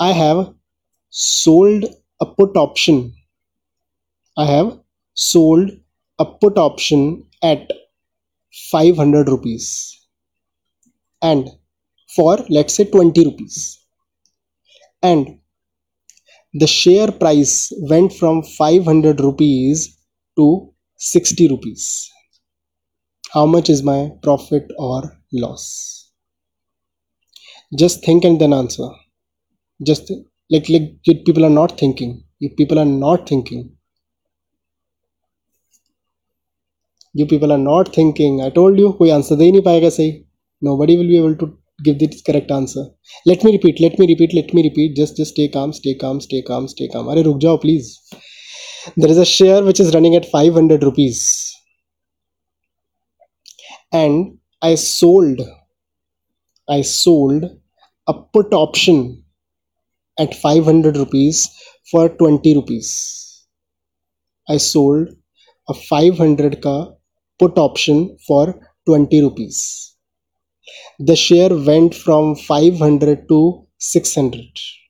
I have sold a put option. I have sold a put option at 500 rupees. And for let's say 20 rupees. And the share price went from 500 rupees to 60 rupees. How much is my profit or loss? Just think and then answer. Just like, like people are not thinking. If people are not thinking. You people are not thinking. I told you, कोई answer दे नहीं पाएगा सही. Nobody will be able to give the correct answer. Let me repeat. Let me repeat. Let me repeat. Just just stay calm. Stay calm. Stay calm. Stay calm. अरे रुक जाओ please. there is a share which is running at 500 rupees. And i sold i sold a put option at 500 rupees for 20 rupees. I sold a 500 ka put option for 20 rupees. The share went from 500 to 600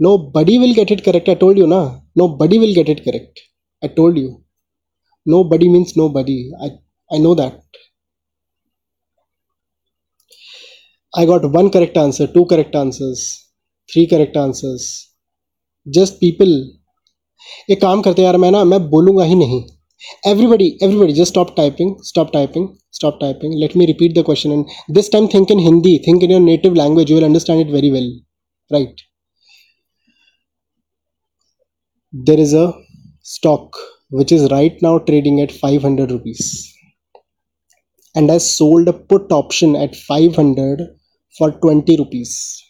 Nobody will get it correct. I told you, na. Nobody will get it correct. I told you. Nobody means nobody. I, I know that. I got one correct answer, two correct answers. Three correct answers just people एक काम करते हैं यार मैं ना मैं बोलूंगा ही नहीं everybody everybody just stop typing stop typing stop typing let me repeat the question and this time think in Hindi think in your native language you will understand it very well right there is a stock which is right now trading at 500 rupees and I sold a put option at 500 for 20 rupees.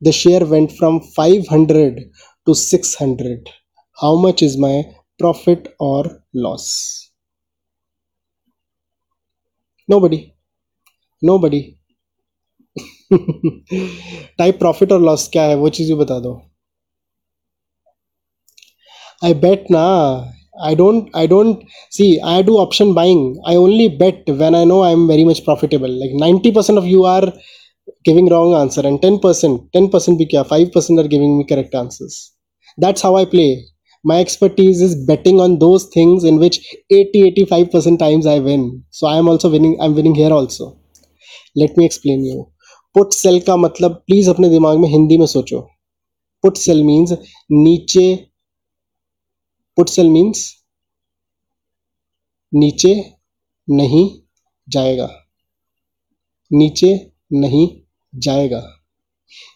The share went from 500 to 600. How much is my profit or loss? Nobody. Nobody. <laughs> Type profit और loss क्या है वो चीज़ भी बता दो I bet na. I don't I don't see I do option buying. I only bet when I know I'm very much profitable. Like 90% of you are giving wrong answer and 10% 10% bhi kya 5% are giving me correct answers. That's how I play. My expertise is betting on those things in which 80 85% times I win. So I am also winning I'm winning here also. Let me explain you. Put sell का मतलब please अपने दिमाग में हिंदी में सोचो put sell means नीचे put sell means नीचे नहीं जाएगा। नीचे नहीं जाएगा।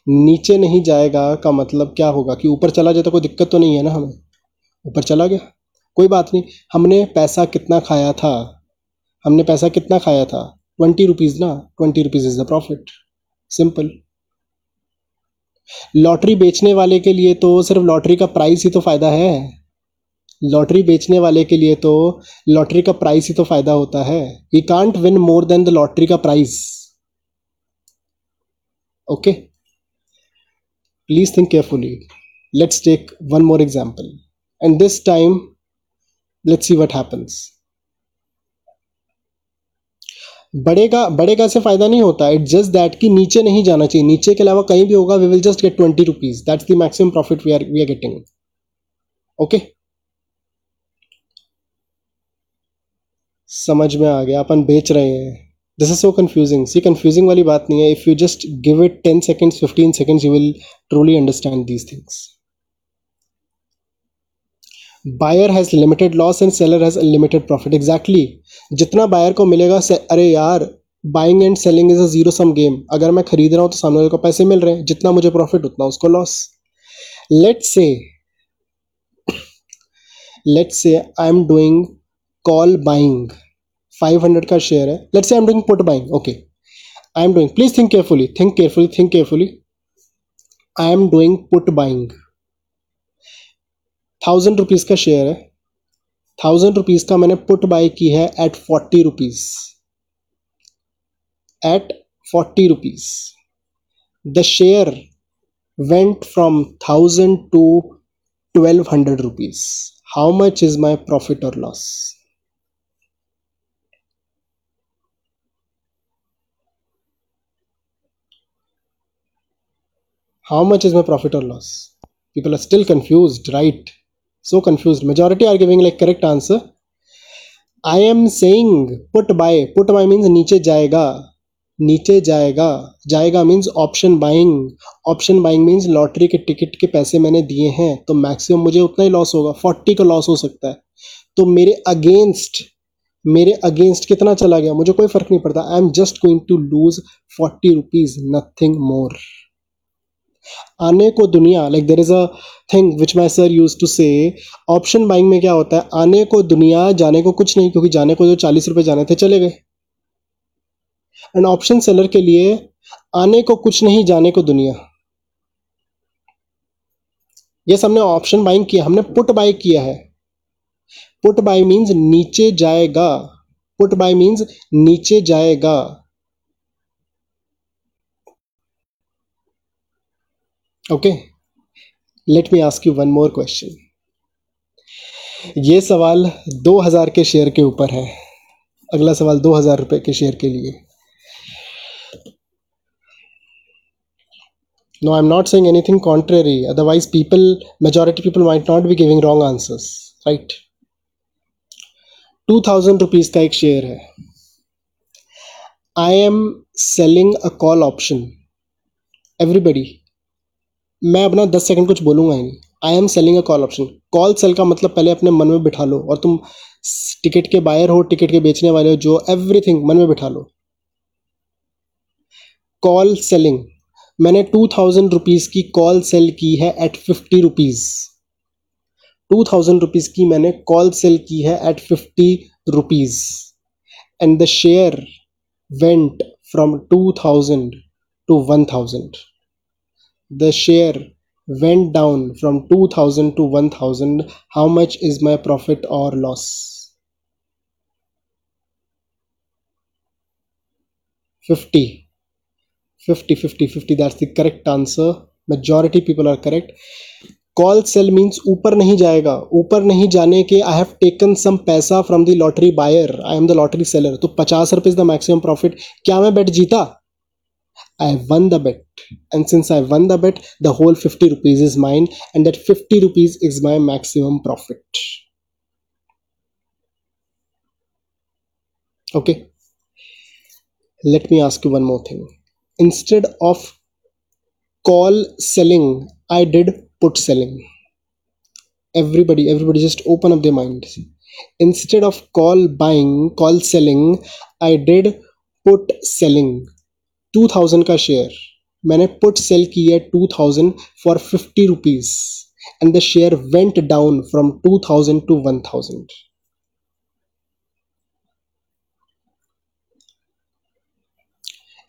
नीचे नहीं जाएगा का मतलब क्या होगा कि ऊपर चला जाए तो कोई दिक्कत तो नहीं है ना हमें? ऊपर चला गया। कोई बात नहीं। हमने पैसा कितना खाया था? हमने पैसा कितना खाया था? ट्वेंटी रुपीज़ ना? Twenty rupees is the profit. Simple. Lottery बेचने वाले के लिए तो सिर्फ़ लॉटरी का प्राइस ही तो फ़ायदा है। लॉटरी बेचने वाले के लिए तो लॉटरी का प्राइस ही तो फ़ायदा होता है। He can't win more than the lottery का price. Okay please think carefully let's take one more example and this time let's see what happens बढ़ेगा बढ़ेगा से फ़ायदा नहीं होता। इट जस्ट दैट कि नीचे नहीं जाना चाहिए। नीचे के अलावा कहीं भी होगा we will just get twenty rupees that's the maximum profit we are we are getting okay समझ में आ गया, अपन बेच रहे हैं। This is so confusing see confusing वाली बात नहीं है। If you just give it ten seconds fifteen seconds you will truly understand these things buyer has limited loss and seller has limited profit exactly जितना buyer को मिलेगा, से अरे यार buying and selling is a zero sum game अगर मैं खरीद रहा हूँ तो सामने वाले को पैसे मिल रहे हैं। जितना मुझे प्रॉफिट उतना उसको loss let say let say I am doing call buying 500 का शेयर है. Let's I am doing put buying okay I am doing please think carefully think carefully think carefully I am doing put buying thousand rupees का share है. Thousand rupees का मैंने put buy की है at forty rupees at forty rupees the share went from thousand to twelve hundred rupees how much is my profit और how much is my profit or loss? People are still confused, right? So confused. Majority are giving, like, correct answer. I am saying put buy put buy means नीचे जाएगा नीचे जाएगा जाएगा means option buying option buying means lottery के ticket के पैसे मैंने दिए हैं तो मैक्सिमम मुझे उतना ही लॉस होगा. फोर्टी का लॉस हो सकता है. तो मेरे अगेंस्ट मेरे अगेंस्ट कितना चला गया? मुझे कोई फ़र्क नहीं पड़ता. I am just going to lose forty rupees nothing more आने को दुनिया like there is a thing which my sir use to say option buying में क्या होता है? आने को दुनिया, जाने को कुछ नहीं, क्योंकि जाने को जो चालीस रुपए जाने थे, चले गए। एंड ऑप्शन सेलर के लिए, आने को कुछ नहीं, जाने को दुनिया। ये हमने ऑप्शन बाइंग किया, हमने पुट बाय किया है। पुट बाय मींस नीचे जाएगा। पुट बाय मींस नीचे जाएगा। Okay let me ask you one more question ये सवाल दो हज़ार के शेयर के ऊपर है। अगला सवाल दो हज़ार रुपये के शेयर के लिए। No I am not saying anything contrary otherwise people majority people might not be giving wrong answers right two thousand rupees का एक शेयर है। I am selling a call option everybody मैं अपना दस सेकंड कुछ बोलूँगा ही नहीं। I am selling a call option call sell का मतलब पहले अपने मन में बिठा लो और तुम टिकट के बायर हो टिकट के बेचने वाले हो, जो एवरीथिंग मन में बिठा लो। कॉल सेलिंग मैंने टू थाउज़ेंड रुपीज़ की कॉल सेल की है at fifty rupees two thousand rupees की मैंने कॉल सेल की है at fifty rupees and the share went from two thousand to one thousand the share went down from two thousand to one thousand how much is my profit और loss fifty fifty fifty fifty that's the correct answer majority people are correct call sell means ऊपर नहीं जाएगा। ऊपर नहीं जाने के I have taken some पैसा from the lottery buyer I am the lottery seller तो पचास रुपीज़ द मैक्सिमम प्रॉफिट क्या मैं बेट जीता? I have won the bet. And since I won the bet, the whole 50 rupees is mine, and that 50 rupees is my maximum profit. Okay. Let me ask you one more thing. Instead of call selling, I did put selling. Everybody, everybody just open up their mind. Instead of call buying, call selling, I did put selling. Two thousand का share मैंने put sell की है two thousand for fifty rupees and the share went down from two thousand to one thousand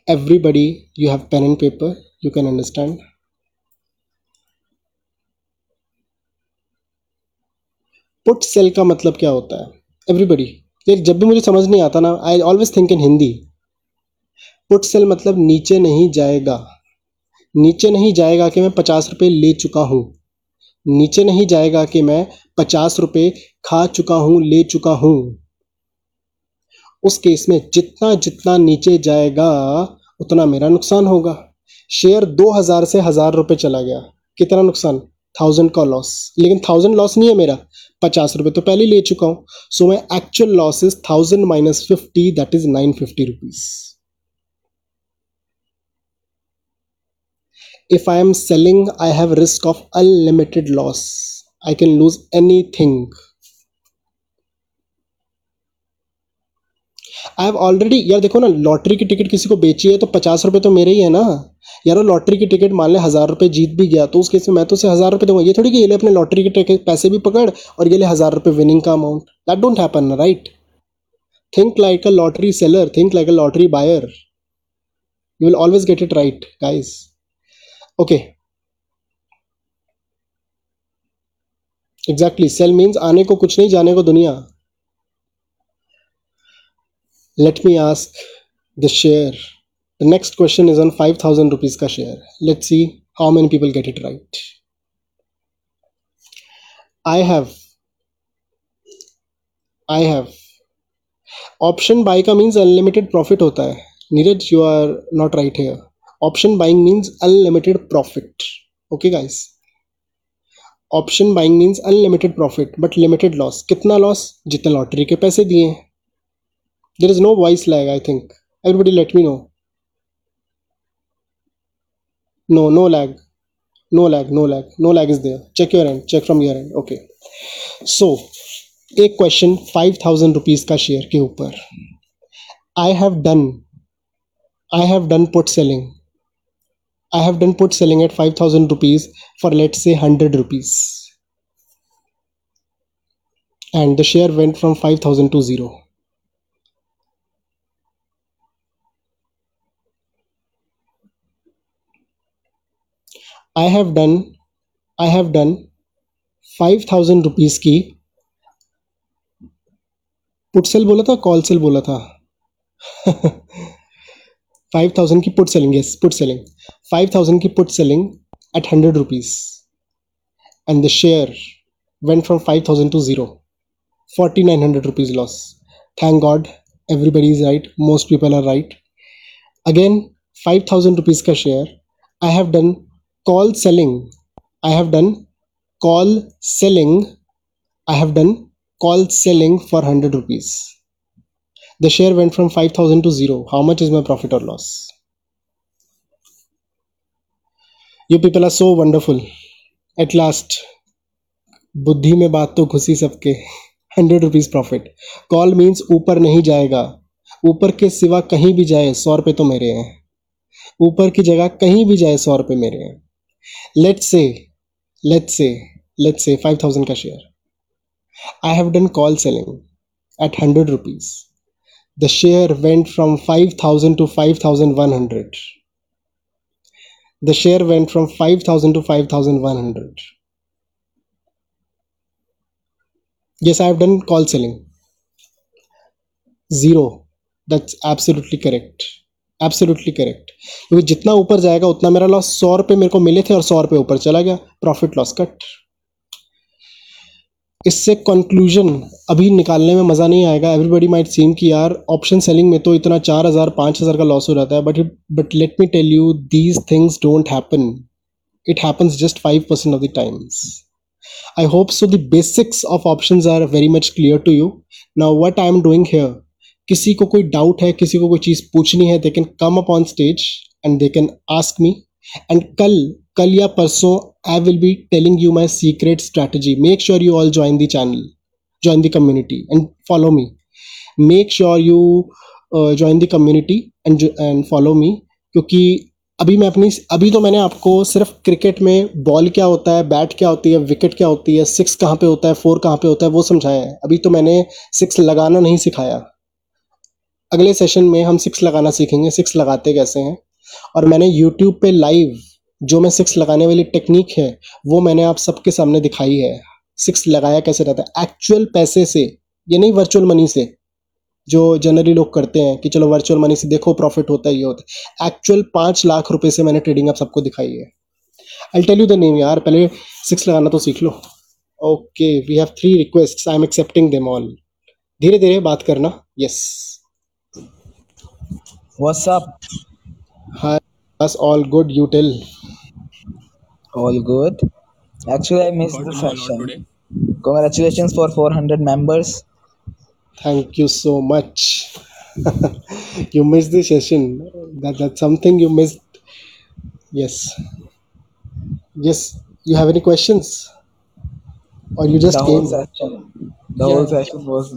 everybody, you have pen and paper. You can understand. Put sell का मतलब क्या होता है? Everybody जब भी मुझे समझ नहीं आता ना I always think in Hindi put sell मतलब नीचे नहीं जाएगा। नीचे नहीं जाएगा कि मैं पचास रुपये ले चुका हूँ। नीचे नहीं जाएगा कि मैं पचास रुपये खा चुका हूँ, ले चुका हूँ। उस केस में जितना जितना नीचे जाएगा, उतना मेरा नुकसान होगा। शेयर दो हज़ार से हज़ार रुपये चला गया। कितना नुकसान? थाउज़ेंड का लॉस लेकिन थाउज़ेंड लॉस नहीं है मेरा। पचास रुपये तो पहले ले चुका हूँ। So my actual loss is thousand minus fifty that is nine fifty rupees if i am selling, i have risk of unlimited loss. I can lose anything. I have already यार देखो ना लॉटरी की ticket किसी को बेची है तो पचास रुपये तो मेरे ही है ना। यार लॉटरी की टिकट मान ले हज़ार रुपये जीत भी गया तो उस केस में मैं तो उसे हज़ार रुपये दूँगा। ये थोड़ी कि ये ले अपने लॉटरी के टिकट पैसे भी पकड़ और ये ले हज़ार रुपये विनिंग का amount that don't happen right think like a lottery seller think like a lottery buyer you will always get it right guys okay exactly sell means आने को कुछ नहीं, जाने को दुनिया। Let me ask the share the next question is on five thousand rupees का share let see how many people get it right I have I have option buy का means unlimited profit होता है। Neeraj you are not right here option buying means unlimited profit. Okay, guys. Option buying means unlimited profit but limited loss कितना loss जितने lottery के पैसे दिए हैं। There is no voice lag I think everybody let me know no no lag no lag no lag no lag is there check your end check from your end okay so एक question five thousand rupees का share के ऊपर. I have done I have done put selling I have done put selling at 5000 rupees for let's say 100 rupees and the share went from 5000 to 0 I have done I have done 5000 rupees की put sell बोला था call sell बोला था five thousand की put selling yes put selling five thousand की put selling at hundred rupees and the share went from 5000 to 0 4900 rupees loss thank god everybody is right most people are right again 5000 rupees ka share i have done call selling i have done call selling i have done call selling for 100 rupees The share went from 5000 to 0 how much is my profit or loss? You people are so wonderful at last बुद्धि में बात तो घुसी सबके। Hundred rupees profit call means ऊपर नहीं जाएगा। ऊपर के सिवा कहीं भी जाए, सौ रुपये तो मेरे हैं। ऊपर की जगह कहीं भी जाए, सौ रुपये मेरे हैं। लेट से let say let say five thousand का share I have done call selling at hundred rupees five thousand to five thousand one hundred the share went from 5000 to 5100 yes, i have done call selling. Zero. That's absolutely correct. Absolutely correct क्योंकि जितना ऊपर जाएगा, उतना मेरा loss सौ रुपये मेरे को मिले थे और सौ रुपये ऊपर चला गया. प्रॉफिट लॉस कट इससे कंक्लूजन अभी निकालने में मज़ा नहीं आएगा। एवरीबडी माइट सीम कि यार ऑप्शन सेलिंग में तो इतना चार हज़ार, पाँच हज़ार का लॉस हो जाता है but but let me tell you these things don't happen it happens just 5% of the times. I hope so the basics of options are very much clear to you. Now, what i am doing here, किसी को कोई doubt है, किसी को कोई चीज़ पूछनी है they can come up on stage and they can ask me and कल कल या परसों I will be telling you my secret strategy make sure you all join the channel join the community and follow me make sure you join the community and and follow me क्योंकि अभी मैं अपनी, अभी तो मैंने आपको सिर्फ़ cricket में बॉल क्या होता है बैट क्या होती है विकेट क्या होती है सिक्स कहाँ पे होता है फोर कहाँ पे होता है, वो समझाया है। अभी तो मैंने सिक्स लगाना नहीं सिखाया। अगले सेशन में हम सिक्स लगाना सीखेंगे। सिक्स लगाते कैसे हैं? और मैंने यूट्यूब पे लाइव जो मैं सिक्स लगाने वाली टेक्निक है वो मैंने आप सबके सामने दिखाई है। सिक्स लगाया कैसे रहता है? एक्चुअल पैसे से ये नहीं वर्चुअल मनी से जो जनरली लोग करते हैं कि चलो वर्चुअल मनी से देखो प्रॉफिट होता है ये होता है। एक्चुअल पाँच लाख रुपए से मैंने ट्रेडिंग आप सबको दिखाई है। I tell you the name यार पहले सिक्स लगाना तो सीख लो। Okay we have three request I am accepting them all धीरे धीरे बात करना। Yes up? हाय बस all good you tell All good. Actually, I missed Got the to know a lot session. today. Congratulations for 400 members. Thank you so much. you missed the session. That that's something you missed. Yes. Yes. You have any questions? Or you just The whole came? session, the Yeah. whole session was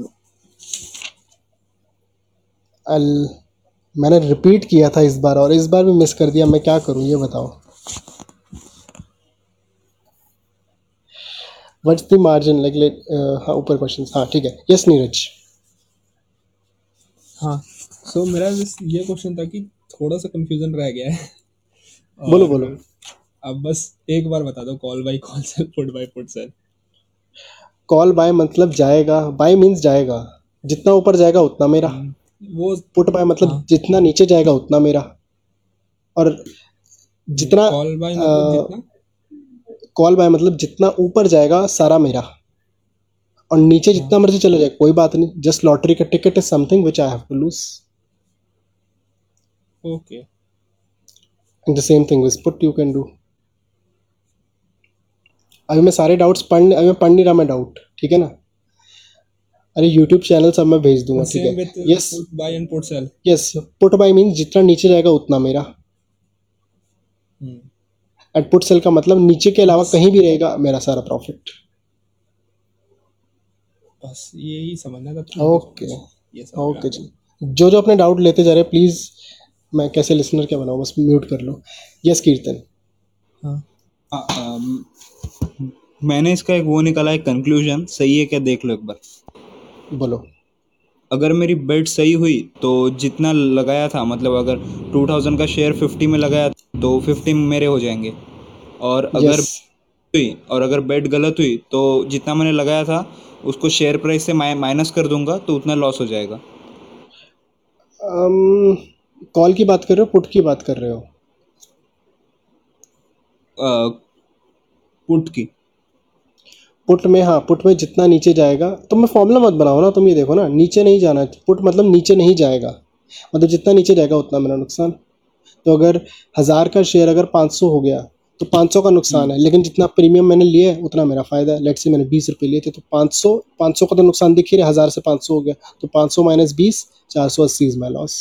I'll मैंने repeat किया था इस बार और इस बार भी miss कर दिया मैं क्या करूँ ये बताओ what's the margin like let हाँ ऊपर क्वेश्चन हाँ ठीक है. यस नीरज हाँ. सो मेरा बस ये क्वेश्चन था कि थोड़ा सा कंफ्यूजन रह गया है। <laughs> बोलो और बोलो. अब बस एक बार बता दो call buy call sell put buy put sell call buy मतलब जाएगा. बाय मीन्स जाएगा. जितना ऊपर जाएगा उतना मेरा. वो पुट बाय मतलब हाँ. जितना नीचे जाएगा उतना मेरा. और जितना कॉल बाय मतलब जितना? कॉल बाय मतलब जितना ऊपर जाएगा सारा मेरा। और नीचे हाँ। जितना मर्ज़ी चले जाए कोई बात नहीं जस्ट लॉटरी का ticket is something which I have to lose okay and the same thing with put you can do अभी मैं सारे डाउट्स पढ़ अभी मैं पढ़ नहीं रहा मैं डाउट ठीक है ना? अरे यूट्यूब चैनल सब मैं भेज दूँगा ठीक है? Yes buy and put sell yes put buy means जितना नीचे जाएगा उतना मेरा। एंड पुट सेल का मतलब नीचे के अलावा कहीं भी रहेगा मेरा सारा प्रॉफिट बस यही समझना था ओके ओके जी। जो जो अपने डाउट लेते जा रहे हैं प्लीज़ मैं कैसे लिसनर क्या बनाऊँ बस म्यूट कर लो। यस कीर्तन हाँ। अम, मैंने इसका एक वो निकाला है कंक्लूजन सही है क्या? देख लो एक बार। बोलो। अगर मेरी बेट सही हुई तो जितना लगाया था मतलब अगर 2000 का शेयर 50 में लगाया तो 50 मेरे हो जाएँगे। और अगर यस हुई और अगर बेट गलत हुई तो जितना मैंने लगाया था उसको शेयर प्राइस से माइनस कर दूँगा तो उतना लॉस हो जाएगा। कॉल की बात कर रहे हो पुट की बात कर रहे हो? पुट uh, की। पुट में हाँ पुट में जितना नीचे जाएगा तो मैं फॉर्मूला मत बनाओ ना तुम ये देखो ना नीचे नहीं जाना पुट मतलब नीचे नहीं जाएगा। मतलब जितना नीचे जाएगा उतना मेरा नुकसान। तो अगर हज़ार का शेयर अगर 500 हो गया तो 500 का नुकसान है। लेकिन जितना प्रीमियम मैंने लिया है उतना मेरा फ़ायदा है। लेट से मैंने बीस रुपये लिए थे तो 500 500 का तो नुकसान दिख ही रहा हज़ार से 500 हो गया। तो 500 माइनस बीस चार सौ अस्सी इज़ माई लॉस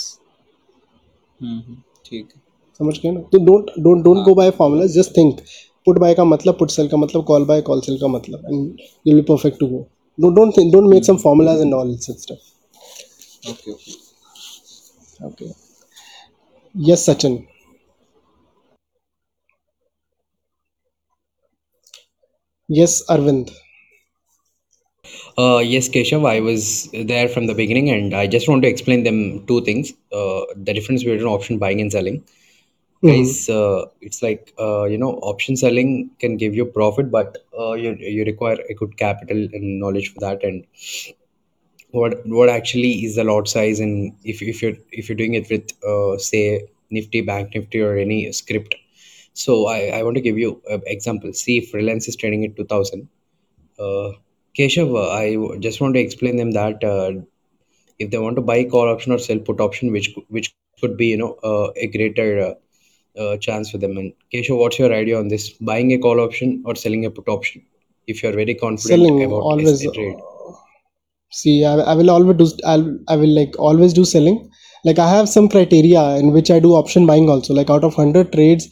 ठीक है। समझ गए ना? तो don't don't don't go by formulas just think put buy का मतलब पुट सेल का मतलब कॉल बाय कॉल सेल का मतलब। And you will perfect to go don't don't think don't make some formulas and all such stuff Okay, okay. okay yes sachin yes arvind Uh, yes, Keshav, I was there from the beginning, and I just want to explain them two things. Uh, the difference between option buying and selling. Mhm. Guys, uh, it's like uh, you know, option selling can give you profit, but uh, you you require a good capital and knowledge for that. And what what actually is the lot size, and if if you're if you're doing it with uh, say Nifty, Bank Nifty, or any script. So I, I want to give you an example. See if Reliance is trading at two thousand. Uh, Keshav, uh, I w- just want to explain them that uh, if they want to buy call option or sell put option, which cou- which could be you know uh, a greater uh, uh, chance for them. And Keshav, what's your idea on this? Buying a call option or selling a put option? If you're very confident selling about a, always a trade. uh, see I, I will always do I'll, i will like always do selling like i have some criteria in which i do option buying also like out of 100 trades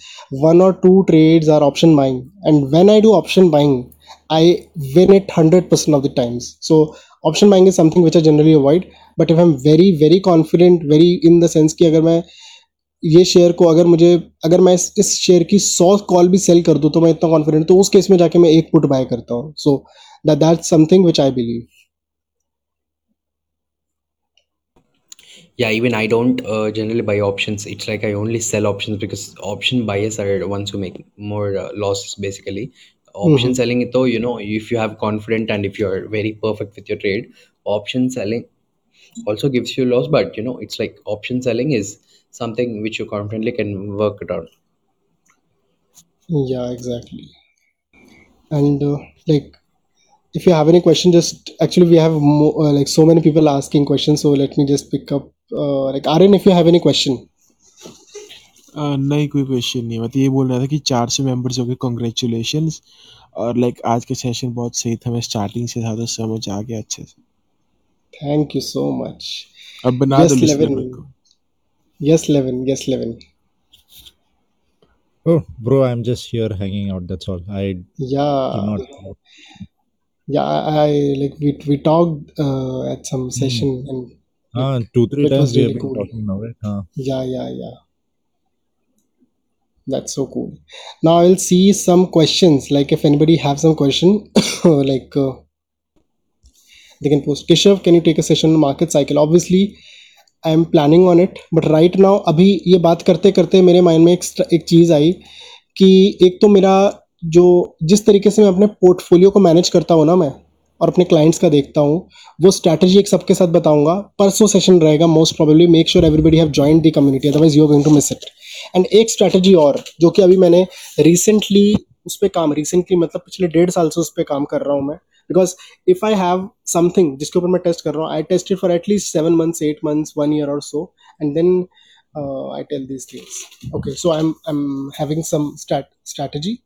one or two trades are option buying and when i do option buying i win it 100% of the times so option buying is something which i generally avoid but if i'm very very confident very in the sense कि अगर मैं ये share को अगर मुझे अगर मैं इस, शेयर की सौ कॉल भी सेल कर दूँ तो मैं इतना कॉन्फिडेंट तो उस केस में जाके मैं एक पुट बाय करता हूँ सो that that's something which i believe Yeah, even I don't uh, generally buy options. It's like I only sell options because option buyers are the ones who make more uh, losses basically. Option Mhm. selling, though, you know, if you have confident and if you're very perfect with your trade, option selling also gives you loss. But you know, it's like option selling is something which you confidently can work it on. Yeah, exactly. And uh, like, if you have any question, just actually we have mo- uh, like so many people asking questions. So let me just pick up. Uh, like Aryan, if you have any question, अ, नहीं कोई question नहीं है। मैं तो ये बोल रहा था कि 400 मेंबर्स हो गए कांग्रेचुलेशंस और लाइक आज का सेशन बहुत सही था मैं स्टार्टिंग से था तो समझ आ गया अच्छे से thank you so much. अब बना Yes, दो लिस्टनर Levin. मेरे को Yes, Levin. Yes, Levin. Oh, bro, I'm just here hanging out. That's all. I do Yeah, not. Yeah. I, I like we we talked uh, at some Hmm. session and Ah, two, three times we have really been cool. talking now, right? Ah. Yeah, yeah, yeah. That's so cool. Now I will see some questions. Like if anybody have some question, like uh, they can post. Keshav, can you take a session on market cycle? Obviously, I am planning on it. But right now, अभी ये बात करते करते मेरे mind में एक एक चीज़ आई कि एक तो मेरा जो जिस तरीके से मैं अपने पोर्टफोलियो को मैनेज करता हूँ ना मैं, और अपने क्लाइंट्स का देखता हूँ, वो स्ट्रैटेजी एक सबके साथ बताऊँगा। परसों सेशन रहेगा most probably make sure everybody have join the community otherwise you going to miss it and एक स्ट्रैटेजी और, जो कि अभी मैंने रिसेंटली उस पर काम रिसेंटली मतलब पिछले डेढ़ साल से उस पर काम कर रहा हूँ मैं। Because if I have something जिसके ऊपर मैं टेस्ट कर रहा हूँ I test for at least seven months eight months one year और so and then I tell these things okay so I am I am having some strategy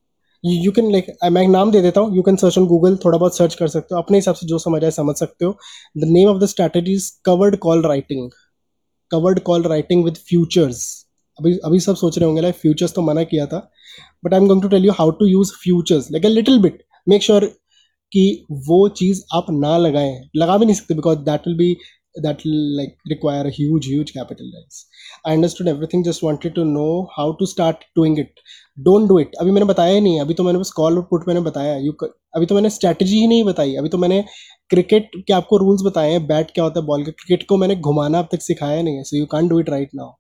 you can like मैं एक नाम दे देता हूँ। You can search on Google थोड़ा बहुत search कर सकते हो। अपने हिसाब से जो समझ आए समझ सकते हो। The name of the strategy is covered call writing covered call writing with futures अभी अभी सब सोच रहे होंगे लाइक फ्यूचर्स तो मना किया था। But I am going to tell you how to use futures like a little bit make sure कि वो चीज़ आप ना लगाएँ। लगा भी नहीं सकते because that will be that will, like, require a huge huge capital raise. I understood everything. Just wanted to know how to start doing it. Don't do it अभी मैंने बताया ही नहीं अभी तो मैंने बस कॉल और पुट मैंने बताया यू अभी तो मैंने स्ट्रैटेजी ही नहीं बताई। अभी तो मैंने क्रिकेट के आपको रूल्स बताए हैं। बैट क्या होता है बॉल का। क्रिकेट को मैंने घुमाना अब तक सिखाया नहीं है। So you can do it right now